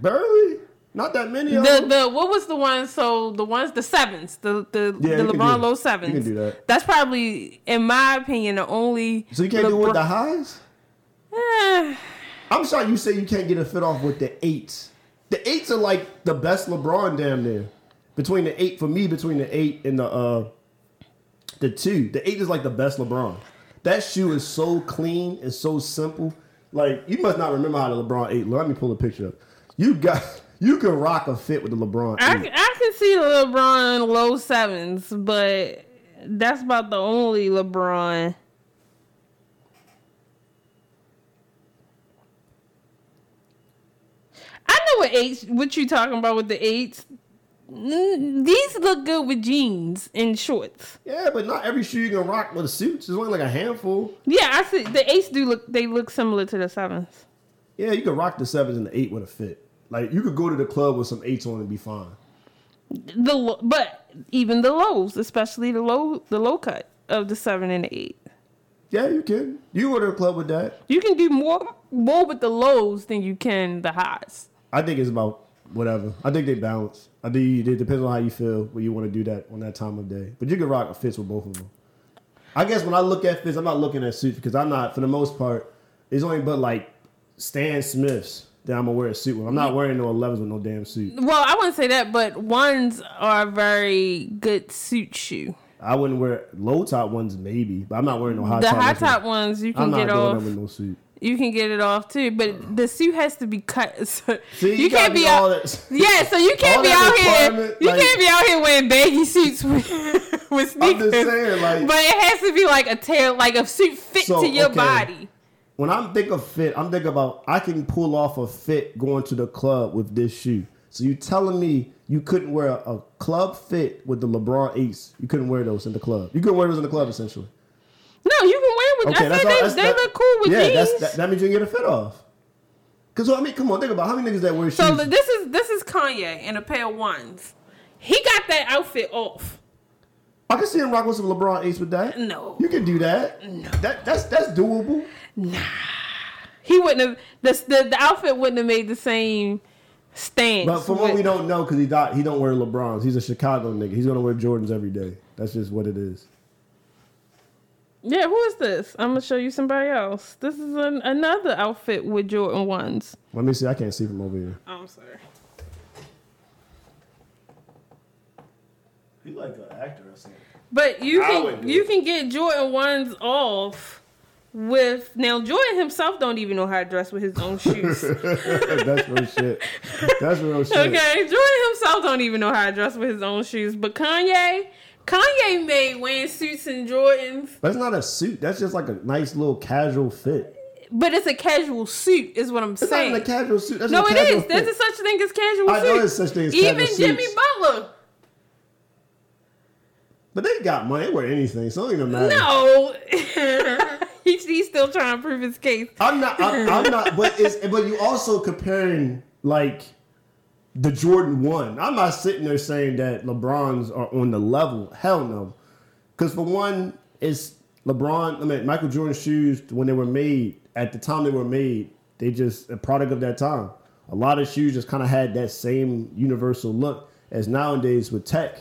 barely. Not that many of The them. the what was the one? So the ones the sevens, the the, Yeah, the LeBron low you sevens. can do that. That's probably, in my opinion, the only. So you can't do it with the highs? Eh, I'm sorry you say you can't get a fit off with the eights. The eights are like the best LeBron damn near. Between the eight for me, between the eight and the uh the two. The eight is like the best LeBron. That shoe is so clean and so simple. Like you must not remember how the LeBron eight. Let me pull a picture up. You got you can rock a fit with the LeBron I. I can see the LeBron low sevens, but that's about the only LeBron. I know what eight. What you talking about with the eights? These look good with jeans and shorts. Yeah, but not every shoe you can rock with a suit. There's only like a handful. Yeah, I see. The eights do look. They look similar to the sevens. Yeah, you can rock the sevens and the eight with a fit. Like you could go to the club with some eights on and be fine. The but even the lows, especially the low the low cut of the seven and the eight. Yeah, you can. You go to the club with that. You can do more more with the lows than you can the highs. I think it's about whatever. I think they balance. I think it depends on how you feel when you want to do that on that time of day. But you can rock a fits with both of them. I guess when I look at fits, I'm not looking at suits because I'm not, for the most part, it's only but like Stan Smiths that I'm gonna wear a suit with. I'm not wearing no 11s with no damn suit. Well, I wouldn't say that, but ones are a very good suit shoe. I wouldn't wear low top ones maybe, but I'm not wearing no high The top. high top ones you I'm can not get doing off. them with no suit. You can get it off too, but mm. the suit has to be cut. So See, you, gotta can't be all out. that- Yeah, so you can't be out here. You like- can't be out here wearing baggy suits with, with sneakers. saying, like, but it has to be like a tail, like a suit fit So, to your okay. body. when I'm think of fit, I'm thinking about I can pull off a fit going to the club with this shoe. So you telling me you couldn't wear a, a club fit with the LeBron Ace? You couldn't wear those in the club. You couldn't wear those in the club essentially. No, you can wear with. Okay, I that's said all. they, That's, they that- look cool with yeah, jeans. that's, that, that means you can get a fit off. Cause I mean, come on, think about how many niggas that wear shoes. so this is this is Kanye in a pair of ones. He got that outfit off. I can see him rock with some LeBron Ace with that. No. you can do that. That that's that's doable. Nah, he wouldn't have the the, the outfit wouldn't have made the same stance. But from what we don't know, because he not, he don't wear LeBrons. He's a Chicago nigga. He's gonna wear Jordans every day. That's just what it is. Yeah, who is this? I'm gonna show you somebody else. This is an, another outfit with Jordan ones. Let me see. I can't see from over here. Oh, I'm sorry. He like an actor or something. But you I can you it. can get Jordan ones off with now Jordan himself don't even know how to dress with his own shoes. That's real shit. That's real shit. okay, Jordan himself don't even know how to dress with his own shoes. But Kanye, Kanye made wearing suits and Jordans, That's not a suit. That's just like a nice little casual fit. but it's a casual suit, is what I'm It's saying. not a casual suit. That's no, a it is. There's a such thing as casual I know there's such thing as Even casual Jimmy suits. Butler. But they got money. They wear anything, so it don't even matter. No, he's, he's still trying to prove his case. I'm not. I'm, I'm not. But it's. But you also comparing like the Jordan one. I'm not sitting there saying that LeBrons are on the level. Hell no. Because for one, it's LeBron. I mean, Michael Jordan's shoes when they were made at the time they were made. They just a product of that time. A lot of shoes just kind of had that same universal look as nowadays with tech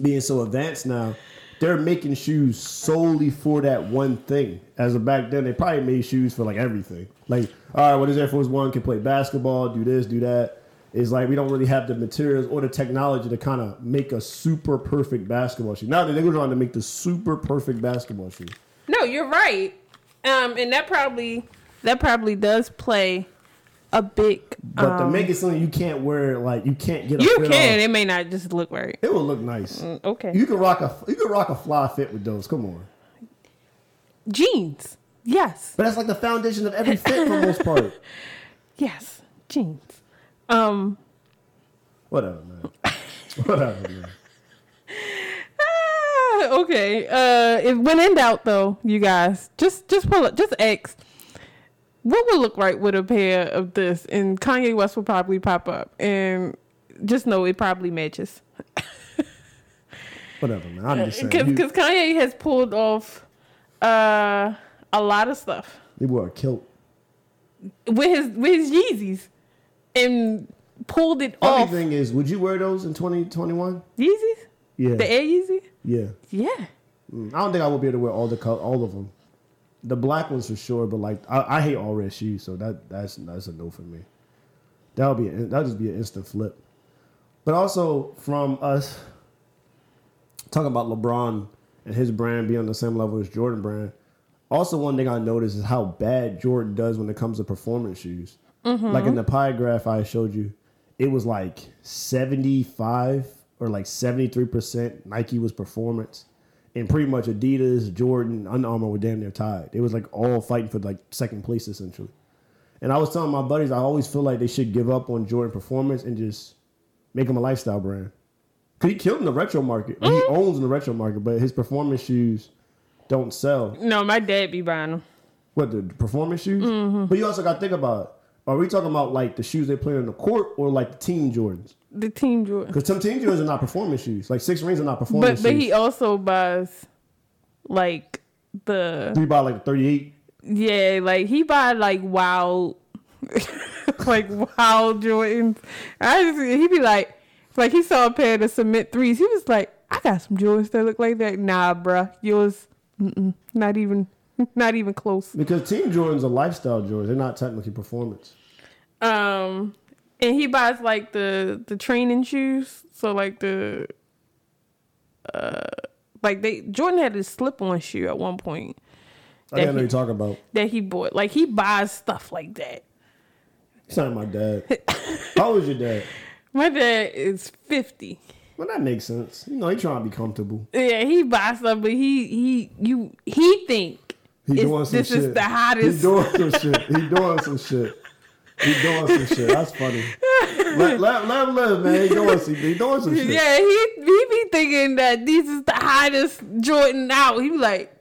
being so advanced now, they're making shoes solely for that one thing. As of back then, they probably made shoes for like everything. Like, all right, what is Air Force One can play basketball, do this, do that. It's like we don't really have the materials or the technology to kind of make a super perfect basketball shoe. Now they're trying to make the super perfect basketball shoe. No, you're right. Um, and that probably that probably does play a big. But to um, make it something you can't wear, like you can't get a you can. off, It may not just look right. it will look nice. Okay. You can rock a you can rock a fly fit with those. Come on. Jeans. Yes. But that's like the foundation of every fit for the most part. Yes. Jeans. Um. Whatever, man. Whatever, man. ah, okay. Uh, if when in doubt, though, you guys just just pull up, just X. What would look right with a pair of this, and Kanye West will probably pop up, and just know it probably matches. Whatever, man. I'm just saying. Because Kanye has pulled off uh, a lot of stuff he wore a kilt. with his with his Yeezys, and pulled it off. Only off. thing is, would you wear those in 2021? Yeezys, Yeah. the Air Yeezy. yeah. Yeah, Mm, I don't think I would be able to wear all the color, all of them. The black ones for sure, but like I, I hate all red shoes, so that that's that's a no for me. That'll be that'll just be an instant flip. But also from us talking about LeBron and his brand being on the same level as Jordan brand. Also, one thing I noticed is how bad Jordan does when it comes to performance shoes. Mm-hmm. Like in the pie graph I showed you, it was like seventy five or like seventy three percent Nike was performance, and pretty much Adidas, Jordan, Under Armour were damn near tied. It was like all fighting for like second place essentially. And I was telling my buddies, I always feel like they should give up on Jordan performance and just make him a lifestyle brand. Cause he killed in the retro market. Like, He mm-hmm. owns in the retro market, but his performance shoes don't sell. no, my dad be buying them. What the performance shoes? Mm-hmm. But you also got to think about: it. Are we talking about like the shoes they play on the court or like the team Jordans? The Team Jordans. Because some team Jordans are not performance shoes. Like six rings are not performance but but shoes. he also buys like the you buy like thirty eight? yeah, like he buy like wild, like wild Jordans. I just he be like, like he saw a pair of the cement threes. He was like, I got some Jordans that look like that. Nah, bruh, yours, not even, not even close. Because team Jordans are lifestyle Jordans. They're not technically performance. Um, and he buys like the the training shoes. So like the, uh, like they Jordan had a slip on shoe at one point I didn't know he- you're talking about. that he bought. Like he buys stuff like that. He's not my dad. How old is your dad? My dad is fifty. Well, that makes sense. You know, he trying to be comfortable. Yeah, he buys stuff, but he he you he think He it's- doing some this shit. is the hottest. He doing some shit. He doing some shit. He doing some shit. That's funny. Let, let, let him live, man. He doing some, he doing some shit. Yeah, he he be thinking that these is the hottest Jordan out. He be like,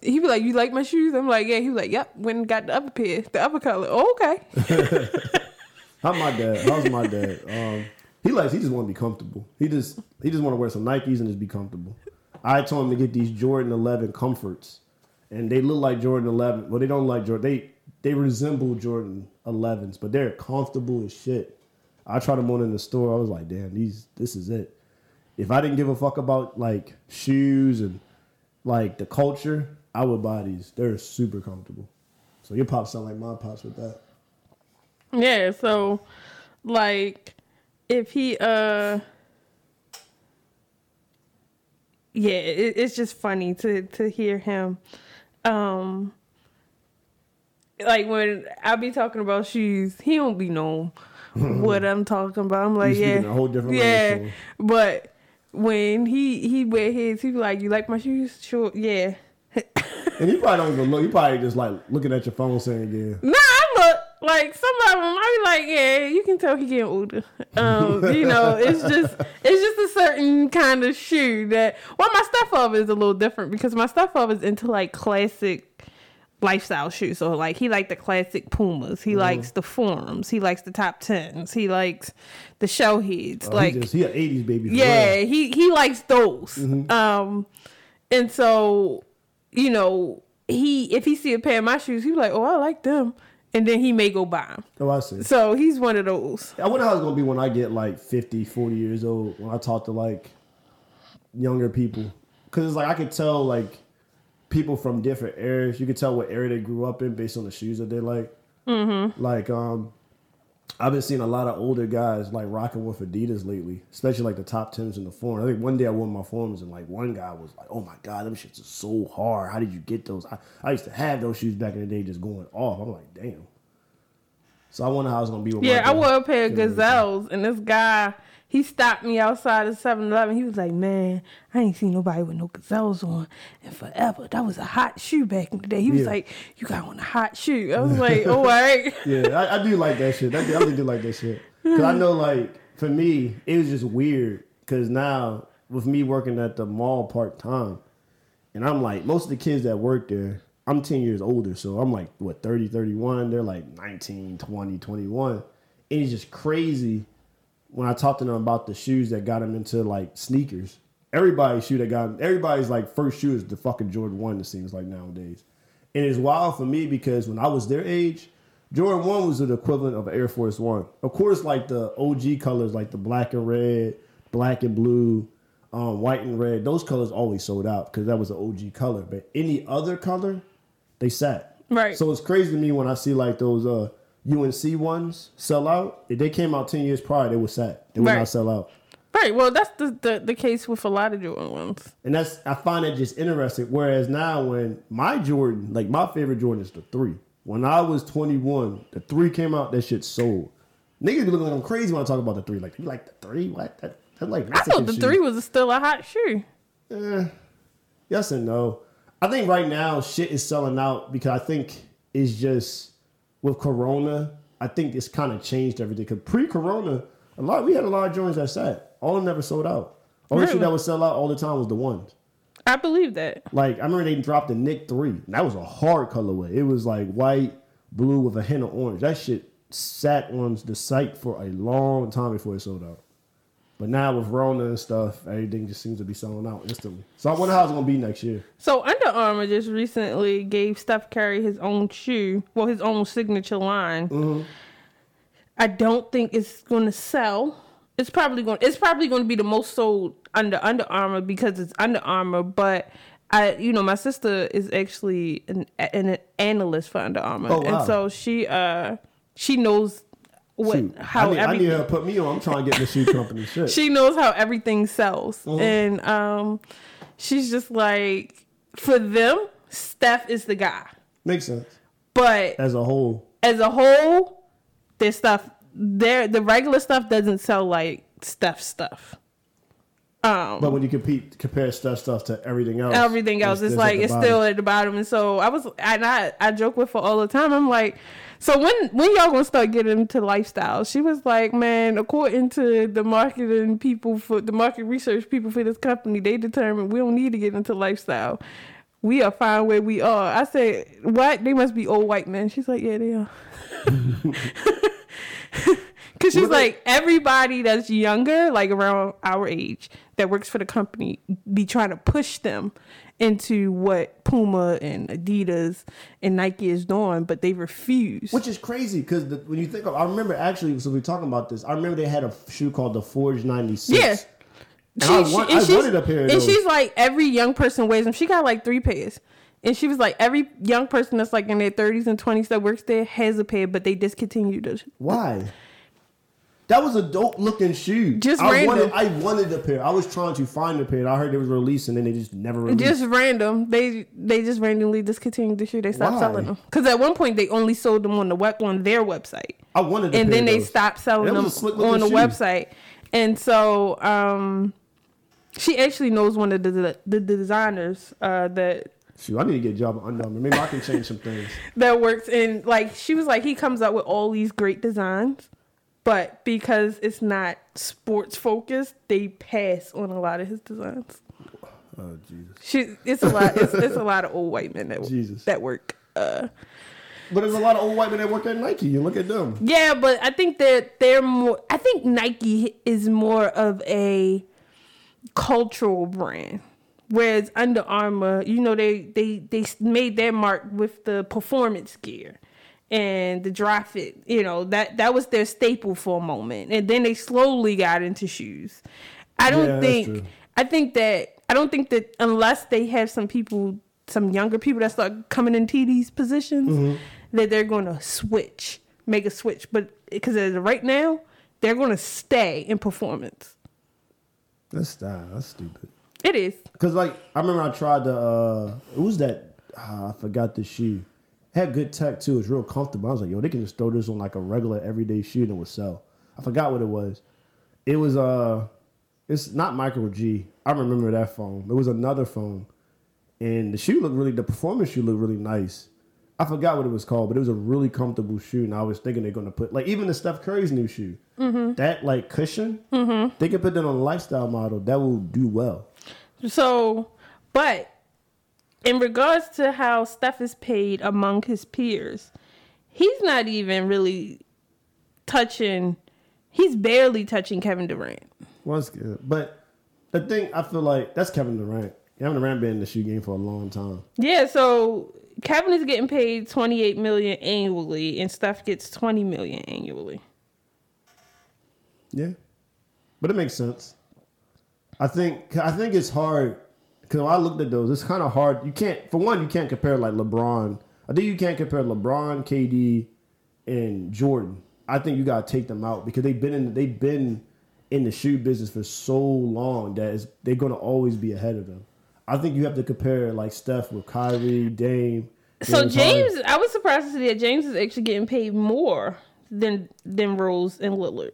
he be like, you like my shoes? I'm like, yeah. He was like, yep. Went and got the upper pair, the upper color. Oh, okay. How my dad? How's my dad? Um, he likes. He just want to be comfortable. He just he just want to wear some Nikes and just be comfortable. I told him to get these Jordan 11 comforts, and they look like Jordan 11. Well, they don't like Jordan. They they resemble Jordan 11s, but they're comfortable as shit. I tried them on in the store. I was like, damn, these this is it. If I didn't give a fuck about like shoes and like the culture, I would buy these. They're super comfortable. So your pops sound like my pops with that. Yeah. So, like, if he uh. Yeah, it, it's just funny to to hear him, um, like when I be talking about shoes, he don't be know what I'm talking about. I'm like, yeah, a whole different yeah, but when he he wear his, he be like, you like my shoes? Sure, yeah. And you probably don't even look. You probably just like looking at your phone saying, "Yeah." Nah, I look like some of them. I be like, yeah, you can tell he getting older. Um, you know, it's just it's just a certain kind of shoe that. Well, my stuff of is a little different because my stuff of is into like classic lifestyle shoes. So like he like the classic Pumas. He likes the Forums. He likes the top tens. He likes the show heads. Oh, like he, just, he an '80s baby. Yeah, real. he he likes those. Mm-hmm. Um, and so you know, he if he see a pair of my shoes, he be like, oh, I like them, and then he may go buy them. Oh, I see. So he's one of those. I wonder how it's gonna be when I get like 50, 40 years old. When I talk to like younger people, because it's like I could tell like people from different areas. You could tell what area they grew up in based on the shoes that they like. Mm-hmm. Like um, I've been seeing a lot of older guys like rocking with Adidas lately, especially like the top tens in the Forum. I think one day I wore my Forums and like one guy was like, "Oh my god, them shits are so hard. How did you get those?" I, I used to have those shoes back in the day, just going off. I'm like, damn. So I wonder how it's gonna be. With Yeah, I wore a pair of gazelles, and this guy he stopped me outside of 7-Eleven. He was like, "Man, I ain't seen nobody with no gazelles on in forever. That was a hot shoe back in the day." He was Yeah. like, "You got on a hot shoe." I was like, "All right." Yeah, I, I do like that shit. I, do- I do like that shit. Cause I know, like, for me, it was just weird. Cause now with me working at the mall part time, and I'm like, most of the kids that work there, I'm 10 years older, so I'm like, what, 30, 31? They're like 19, 20, 21. And it's just crazy when I talked to them about the shoes that got them into like sneakers. Everybody's shoe that got everybody's like first shoe is the fucking Jordan One. It seems like nowadays, and it's wild for me because when I was their age, Jordan One was the equivalent of Air Force One. Of course, like the OG colors, like the black and red, black and blue, um, white and red. Those colors always sold out because that was the OG color. But any other color, they sat. Right. So it's crazy to me when I see like those uh, UNC ones sell out. If they came out ten years prior, they were sat. They would Right. not sell out. Right. Well, that's the, the the case with a lot of Jordan ones. And that's I find it just interesting. Whereas now, when my Jordan, like my favorite Jordan is the three. When I was 21, the three came out, that shit sold. Niggas be looking like I'm crazy when I talk about the three. Like, you like the three? What? That, that's like I thought the shoes. three was still a hot shoe. Eh, yes and no. I think right now shit is selling out because I think it's just with Corona. I think it's kind of changed everything. Cause pre-Corona, a lot we had a lot of joints that sat. All of them never sold out. Only shit that would sell out all the time was the ones. I believe that. Like I remember they dropped the Nick Three. And that was a hard colorway. It was like white, blue with a hint of orange. That shit sat on the site for a long time before it sold out. But now with Rona and stuff, everything just seems to be selling out instantly. So I wonder how it's gonna be next year. So Under Armour just recently gave Steph Curry his own shoe, well, his own signature line. Mm-hmm. I don't think it's going to sell. It's probably going. It's probably going to be the most sold under Under Armour because it's Under Armour. But I, you know, my sister is actually an, an analyst for Under Armour, Oh, wow. and so she, uh, she knows what Shoot, how I, need, I need her to put me on. I'm trying to get in the shoe company. Shit. she knows how everything sells Mm-hmm. and um she's just like for them steph is the guy Makes sense. but As a whole, as a whole their stuff their the regular stuff doesn't sell like steph stuff um but when you compete, compare stuff stuff to everything else, everything else it's, at like it's bottom. still at the bottom and so i was and i i joke with her all the time i'm like so when when y'all gonna start getting into lifestyle she was like man according to the marketing people for the market research people for this company they determined we don't need to get into lifestyle. We are fine where we are. I said what? They must be old white men. She's like yeah they are Cause she's like everybody that's younger, like around our age, that works for the company, be trying to push them into what Puma and Adidas and Nike is doing, but they refuse. Which is crazy because when you think of, I remember actually, so we're talking about this. I remember they had a shoe called the Forge 96. Yeah. And I, want, I she's- wanted a pair of and those. she's like every young person wears them. She got like three pairs. And she was like, every young person that's like in their 30s and 20s that works there has a pair, but they discontinued it. Why? That was a dope looking shoe. Just I random. wanted, I wanted a pair. I was trying to find a pair. I heard it was released and then they just never released. Just random. They they just randomly discontinued the shoe. They stopped Why? selling them because at one point they only sold them on the web on their website, I wanted, and then they stopped selling them was a slick-looking on the shoe. website. And so um, she actually knows one of the the designers uh, that Shoot, I need to get a job at Under Armour. Maybe I can change some things. that works And like she was like he comes up with all these great designs but because it's not sports focused they pass on a lot of his designs Oh Jesus! she it's a lot it's, it's a lot of old white men that Jesus. that work uh But there's a lot of old white men that work at Nike. You look at them. yeah but i think that they're more i think nike is more of a cultural brand whereas under armour you know they they they made their mark with the performance gear and the dry fit you know that that was their staple for a moment and then they slowly got into shoes i don't Yeah, think i think that i don't think that unless they have some people some younger people that start coming into these positions Mm-hmm. that they're going to switch make a switch but because right now they're going to stay in performance That's style. That's stupid. it is Cause like I remember I tried to. uh it was that ah, I forgot the shoe. Had good tech too. It's real comfortable. I was like, yo, they can just throw this on like a regular everyday shoe and it would sell. I forgot what it was. It was uh it's not micro G. I remember that foam. It was another foam. And the shoe looked really the performance shoe looked really nice. I forgot what it was called, but it was a really comfortable shoe. And I was thinking they're gonna put like even the Steph Curry's new shoe. That like cushion, they can put that on a lifestyle model. That will do well. So, but in regards to how Steph is paid among his peers, he's not even really touching. He's barely touching Kevin Durant. Well, that's good. But the thing I feel like that's Kevin Durant. Kevin Durant been in the shoe game for a long time. Yeah, so Kevin is getting paid 28 million annually and Steph gets 20 million annually. Yeah, but it makes sense. I think I think it's hard because when I looked at those, it's kind of hard. You can't, for one, you can't compare like LeBron. I think you can't compare LeBron, KD, and Jordan. I think you gotta take them out because they've been in they've been in the shoe business for so long that it's, they're gonna always be ahead of them. I think you have to compare like Steph with Kyrie, Dame. So James Harden. I was surprised to see that James is actually getting paid more than than Rose and Lillard.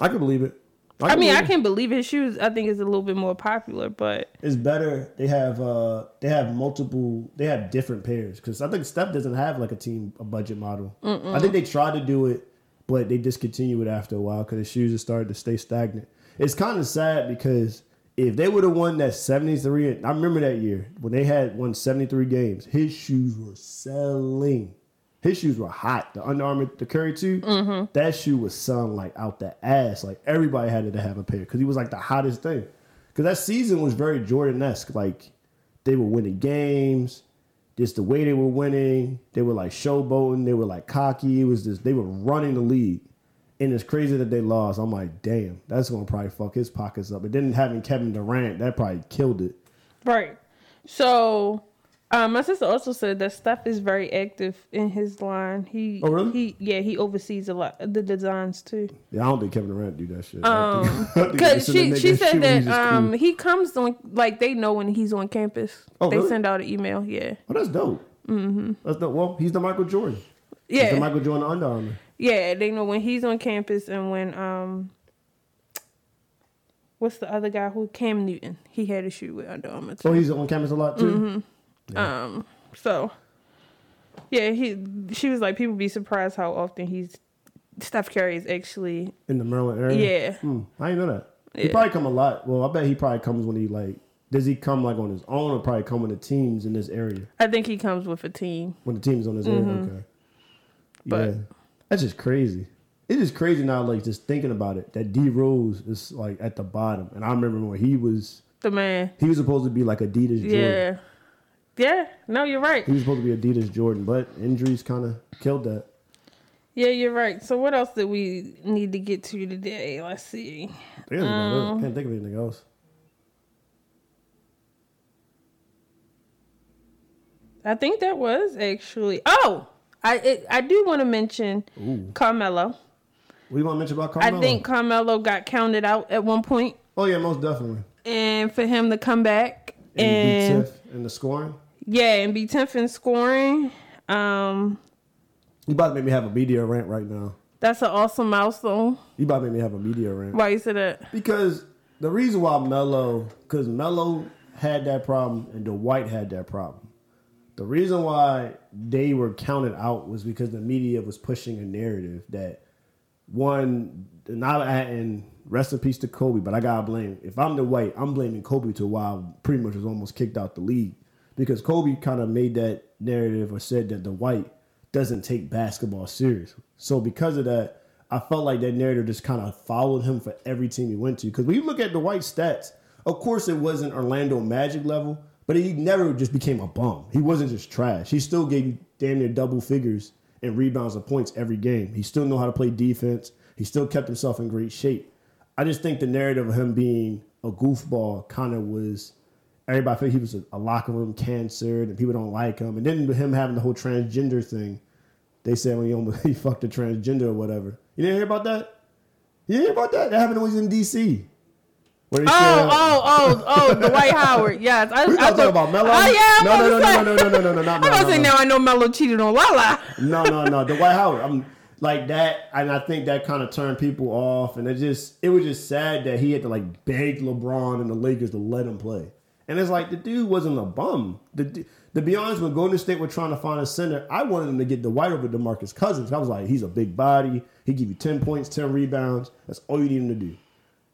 I can believe it. I, can mean, believe I can believe his shoes. I think it's a little bit more popular, but it's better. They have uh they have multiple. They have different pairs because I think Steph doesn't have like a team a budget model. I think they tried to do it, but they discontinued it after a while because the shoes have started to stay stagnant. It's kind of sad because if they would have won that seventy three, I remember that year when they had won seventy three games. His shoes were selling. His shoes were hot. The Under Armour, the Curry 2 mm-hmm. that shoe was selling like out the ass. Like everybody had to have a pair because he was like the hottest thing. Because that season was very Jordan esque. Like they were winning games, just the way they were winning. They were like showboating. They were like cocky. It was just they were running the league. And it's crazy that they lost. I'm like, damn, that's gonna probably fuck his pockets up. And then having Kevin Durant, that probably killed it. right. So, um, my sister also said that Steph is very active in his line. He, Oh, really? He, yeah, he oversees a lot of the designs too. Yeah, I don't think Kevin Durant do that shit. Um, I think- I think Because she, she said that um cool. he comes on like they know when he's on campus. Oh, they really? send out an email. Yeah, Oh, that's dope. Mm-hmm. That's dope. Well, he's the Michael Jordan. He's the yeah, Michael Jordan Under Armour. yeah. They know when he's on campus and when um. What's the other guy who Cam Newton? He had a shoe with Under Armour. too. Oh, he's on campus a lot too. Mm-hmm. Um, so yeah, he she was like, people be surprised how often he's Steph Curry is actually In the Maryland area. yeah. Hmm, I didn't know that. He probably come a lot. Well, I bet he probably comes when he like. Does he come like on his own or probably come with the teams in this area? I think he comes with a team. When the team's on his area, okay. Mm-hmm. But- yeah, that's just crazy. It is just crazy now, like just thinking about it. That D Rose is like at the bottom, and I remember when he was The man. he was supposed to be like Adidas Jordan. Yeah. No, you're right. He was supposed to be Adidas Jordan, but injuries kind of killed that. Yeah, you're right. So what else did we need to get to today? Let's see. I think that's about it. Um, Can't think of anything else. I think that was actually. Oh, I it, I do want to mention Ooh. Carmelo. You want to mention about Carmelo? I think Carmelo got counted out at one point, Oh yeah, most definitely. and for him to come back And, and, in the scoring. Yeah, and be tenth in scoring, um, You about to make me have a media rant right now. that's an awesome milestone. You about to make me have a media rant. Why you said that? Because the reason why Melo, because Melo had that problem and Dwight had that problem. The reason why they were counted out was because the media was pushing a narrative that one, not and rest in peace to Kobe, but I gotta blame. If I'm the Dwight, I'm blaming Kobe to why I pretty much was almost kicked out the league because Kobe kind of made that narrative or said that the Dwight doesn't take basketball serious. So because of that, I felt like that narrative just kind of followed him for every team he went to. Because when you look at the Dwight stats, of course it wasn't Orlando Magic level, but he never just became a bum. He wasn't just trash. He still gave you damn near double figures in rebounds and points every game. He still know how to play defense. He still kept himself in great shape. I just think the narrative of him being a goofball kind of was everybody felt he was a, a locker room cancer and people don't like him. And then with him having the whole transgender thing, they said when he almost he fucked a transgender or whatever. You didn't hear about that? You didn't hear about that? That happened when he was in DC. Oh, said- oh, oh, oh, Dwight Howard. Yes, I, We I talking about Melo. Oh yeah, no, no, no, no, no, no, no, no, no, not I'm Melo. about to say no. now I know Melo cheated on Lala. No, no, no. Dwight Howard. I'm like that, and I think that kind of turned people off, and it just it was just sad that he had to like beg LeBron and the Lakers to let him play. And it's like the dude wasn't a bum. The, to be honest, when Golden State were trying to find a center, I wanted them to get the Dwight over DeMarcus Cousins. I was like, he's a big body. He give you ten points, ten rebounds. That's all you need him to do.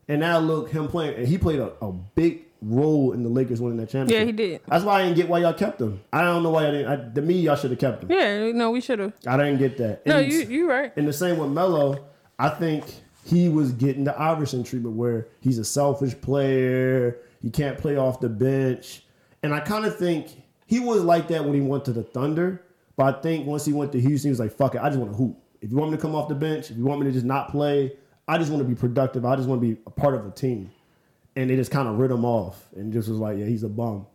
And now look, him playing, and he played a, a big role in the Lakers winning that championship. Yeah, he did. That's why I didn't get why y'all kept him. I don't know why y'all didn't. I, to me, y'all should have kept him. Yeah, no, we should have. I didn't get that. No, And- you you right. And the same with Melo, I think he was getting the Iverson treatment where he's a selfish player. He can't play off the bench. And I kind of think he was like that when he went to the Thunder. But I think once he went to Houston, he was like, "Fuck it, I just want to hoop. If you want me to come off the bench, if you want me to just not play, I just want to be productive. I just want to be a part of a team." And they just kind of rid him off and just was like, "Yeah, he's a bum."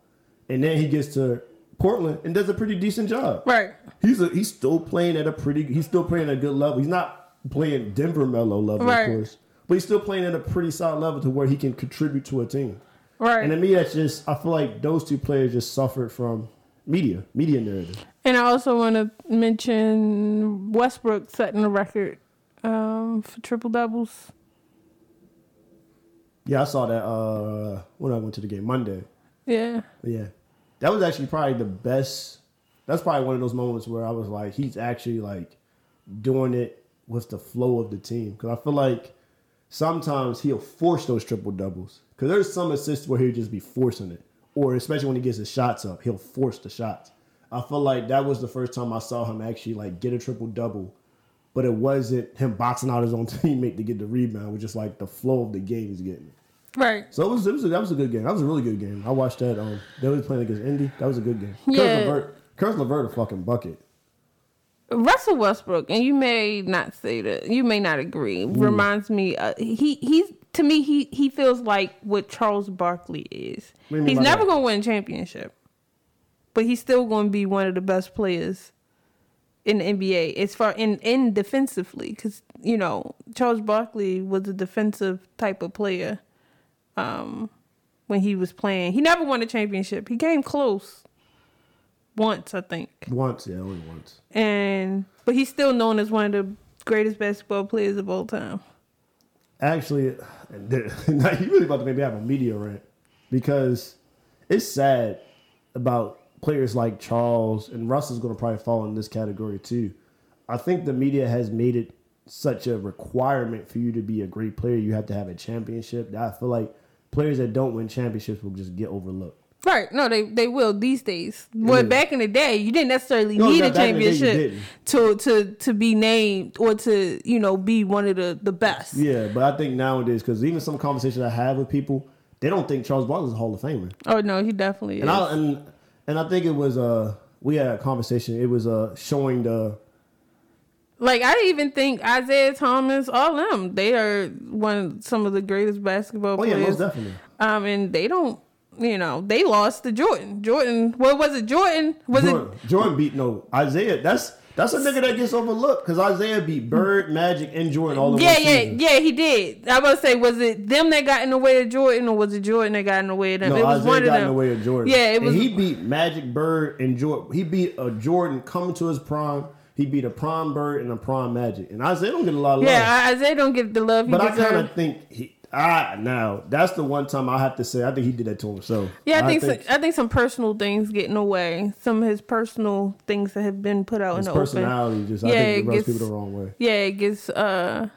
And then he gets to Portland and does a pretty decent job. Right. He's a, he's still playing at a pretty he's still playing at a good level. He's not playing Denver Melo level, Right. of course, but he's still playing at a pretty solid level to where he can contribute to a team. Right. And to me, that's just I feel like those two players just suffered from media, media narrative. And I also want to mention Westbrook setting a record um, for triple doubles. Yeah, I saw that uh when I went to the game Monday. Yeah. Yeah, that was actually probably the best. That's probably one of those moments where I was like, he's actually like doing it with the flow of the team. Because I feel like sometimes he'll force those triple doubles. Because there's some assists where he'll just be forcing it, or especially when he gets his shots up, he'll force the shots. I feel like that was the first time I saw him actually like get a triple double, but it wasn't him boxing out his own teammate to get the rebound. It was just like the flow of the game he's getting. Right. So it was, it was a, that was a good game. That was a really good game. I watched that. Um, they was playing against Indy. That was a good game. Yeah. Caris LeVert, Caris LeVert, a fucking bucket. Russell Westbrook, and you may not say that, you may not agree. Reminds me, uh, he he's to me he he feels like what Charles Barkley is. What do you mean He's never going to win a championship, but he's still going to be one of the best players in the NBA. As far in in defensively, because you know Charles Barkley was a defensive type of player. Um, when he was playing, he never won a championship. He came close once, I think Once, yeah, only once. and but he's still known as one of the greatest basketball players of all time. Actually, now you really about to maybe have a media rant because it's sad about players like Charles and Russ is going to probably fall in this category too. I think the media has made it such a requirement for you to be a great player. You have to have a championship. I feel like players that don't win championships will just get overlooked. Right? No, they they will these days. But Yeah. back in the day, you didn't necessarily No, need a championship to to to be named or to you know be one of the the best. Yeah, but I think nowadays, because even some conversations I have with people, they don't think Charles Barkley is a Hall of Famer. Oh no, he definitely And is. I and and I think it was uh we had a conversation. It was uh showing the like I even think Isiah Thomas, all of them, they are one some of the greatest basketball players. oh yeah, most definitely. Um, and they don't. You know, they lost to Jordan. Jordan, what was it? Jordan was it? Jordan, Jordan beat no Isiah. That's that's a nigga that gets overlooked because Isiah beat Bird, Magic, and Jordan all in Yeah, yeah, season. yeah, he did. I was to say, was it them that got in the way of Jordan, or was it Jordan that got in the way of them? No, it was Isiah one of got them. in the way of Jordan. Yeah, it And he beat Magic, Bird, and Jordan. He beat a Jordan coming to his prime. He beat a prime Bird and a prime Magic. And Isiah don't get a lot of love. yeah, Isiah don't get the love he But I kind of think he. I now that's the one time I have to say I think he did that to himself. Yeah, I think so, I think some personal things get in the way. Some of his personal things that have been put out his in the open. personality just I Yeah, think it it rubs gets- people the wrong way. Yeah, it gets. uh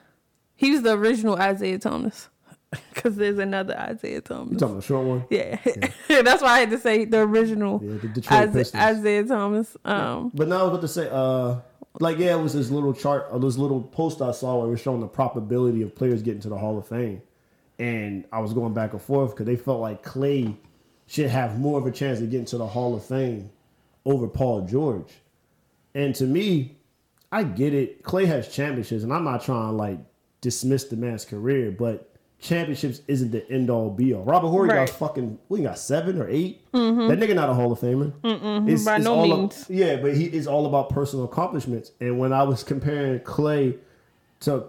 He was the original Isiah Thomas, because there's another Isaiah Thomas. You talking about the short one? Yeah, that's why I had to say the original Yeah, the Detroit Isa- Isiah Thomas. Um, But now I was about to say, uh, like yeah, it was this little chart or this little post I saw where it was showing the probability of players getting to the Hall of Fame, and I was going back and forth because they felt like Clay should have more of a chance to get into the Hall of Fame over Paul George, and to me, I get it. Clay has championships, and I'm not trying to like dismiss the man's career, but championships isn't the end all be all. Robert Horry Right. got fucking, we got seven or 8 That nigga not a Hall of Famer. It's, By it's no means. yeah, but he is all about personal accomplishments. And when I was comparing Clay to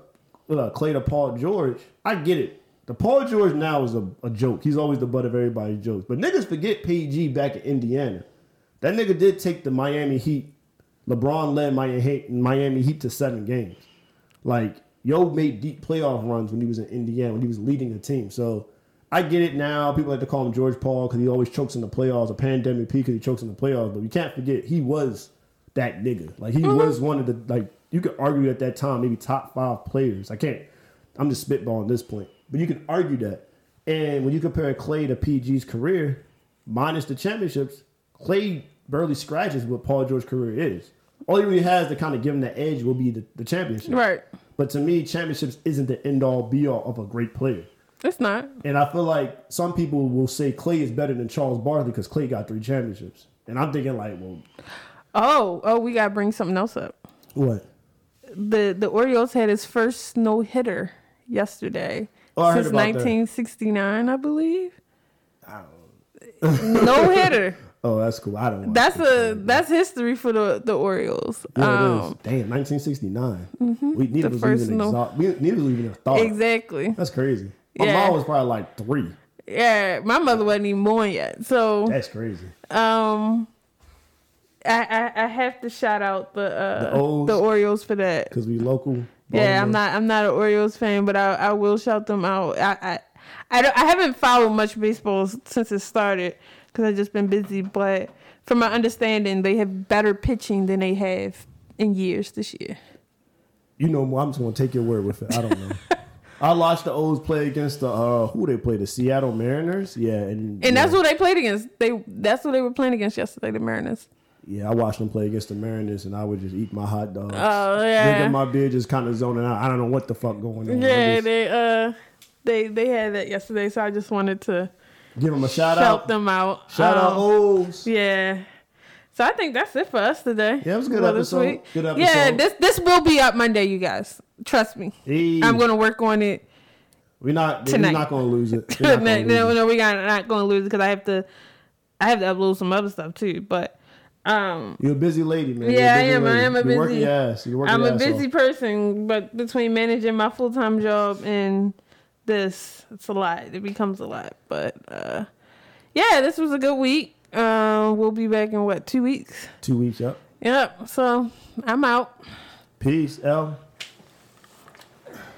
uh, Clay to Paul George, I get it. The Paul George now is a, a joke. He's always the butt of everybody's jokes. But niggas forget PG back in Indiana. That nigga did take the Miami Heat. LeBron led Miami Heat, Miami Heat to seven games. Like, Yo made deep playoff runs when he was in Indiana, when he was leading a team. So I get it now. People like to call him George Paul because he always chokes in the playoffs, a pandemic P because he chokes in the playoffs. But you can't forget, he was that nigga. Like, he mm-hmm. was one of the, like, you could argue at that time, maybe top five players. I can't, I'm just spitballing this point. But you can argue that. And when you compare Clay to PG's career, minus the championships, Clay barely scratches what Paul George's career is. All he really has to kind of give him the edge will be the, the championship. right. But to me, championships isn't the end all be all of a great player. It's not. And I feel like some people will say Clay is better than Charles Barkley because Clay got three championships. And I'm thinking like, well, Oh, oh, we gotta bring something else up. what? The the Orioles had his first no hitter yesterday Oh, since about that. 1969, I believe. I No hitter. Oh, that's cool. I don't. That's a that's history for the the Orioles. Yeah, it um, is. Damn, 1969. We neither The was even no- exhaust, we, neither was even a thought. exactly. That's crazy. My Yeah. mom was probably like three. Yeah, my mother wasn't even born yet. So That's crazy. um I, I I have to shout out the uh The O's? the Orioles for that. Cause we local. Yeah, I'm not I'm not an Orioles fan, but I I will shout them out. I I I, don't, I haven't followed much baseball since it started because I've just been busy. But from my understanding, they have better pitching than they have in years this year. You know. I'm just gonna take your word with it. I don't know. I watched the O's play against the uh who they play the Seattle Mariners. Yeah, and And yeah, that's what they played against. They that's what they were playing against yesterday, the Mariners. Yeah. I watched them play against the Mariners, and I would just eat my hot dogs, Oh yeah, drinking my beer, just kind of zoning out. I don't know what the fuck going on. Yeah. just They uh they they had that yesterday, so I just wanted to give them a shout out, help them out. Shout out Um, O's. Yeah. So I think that's it for us today. Yeah, it was a good this episode. week. Good Yeah, episode. this this will be up Monday, you guys. Trust me. Hey, I'm gonna work on it. We're not. We're not gonna lose it. No, gonna no, lose it. no, we got not gonna lose it because I have to. I have to upload some other stuff too. But um, You're a busy lady, man. Yeah, I am. I am a You're working busy- ass. You're working I'm a busy off. person. But between managing my full time job and this, it's a lot. It becomes a lot. But uh, yeah, this was a good week. Uh, we'll be back in what two weeks? Two weeks up. Yep. So I'm out. Peace, L.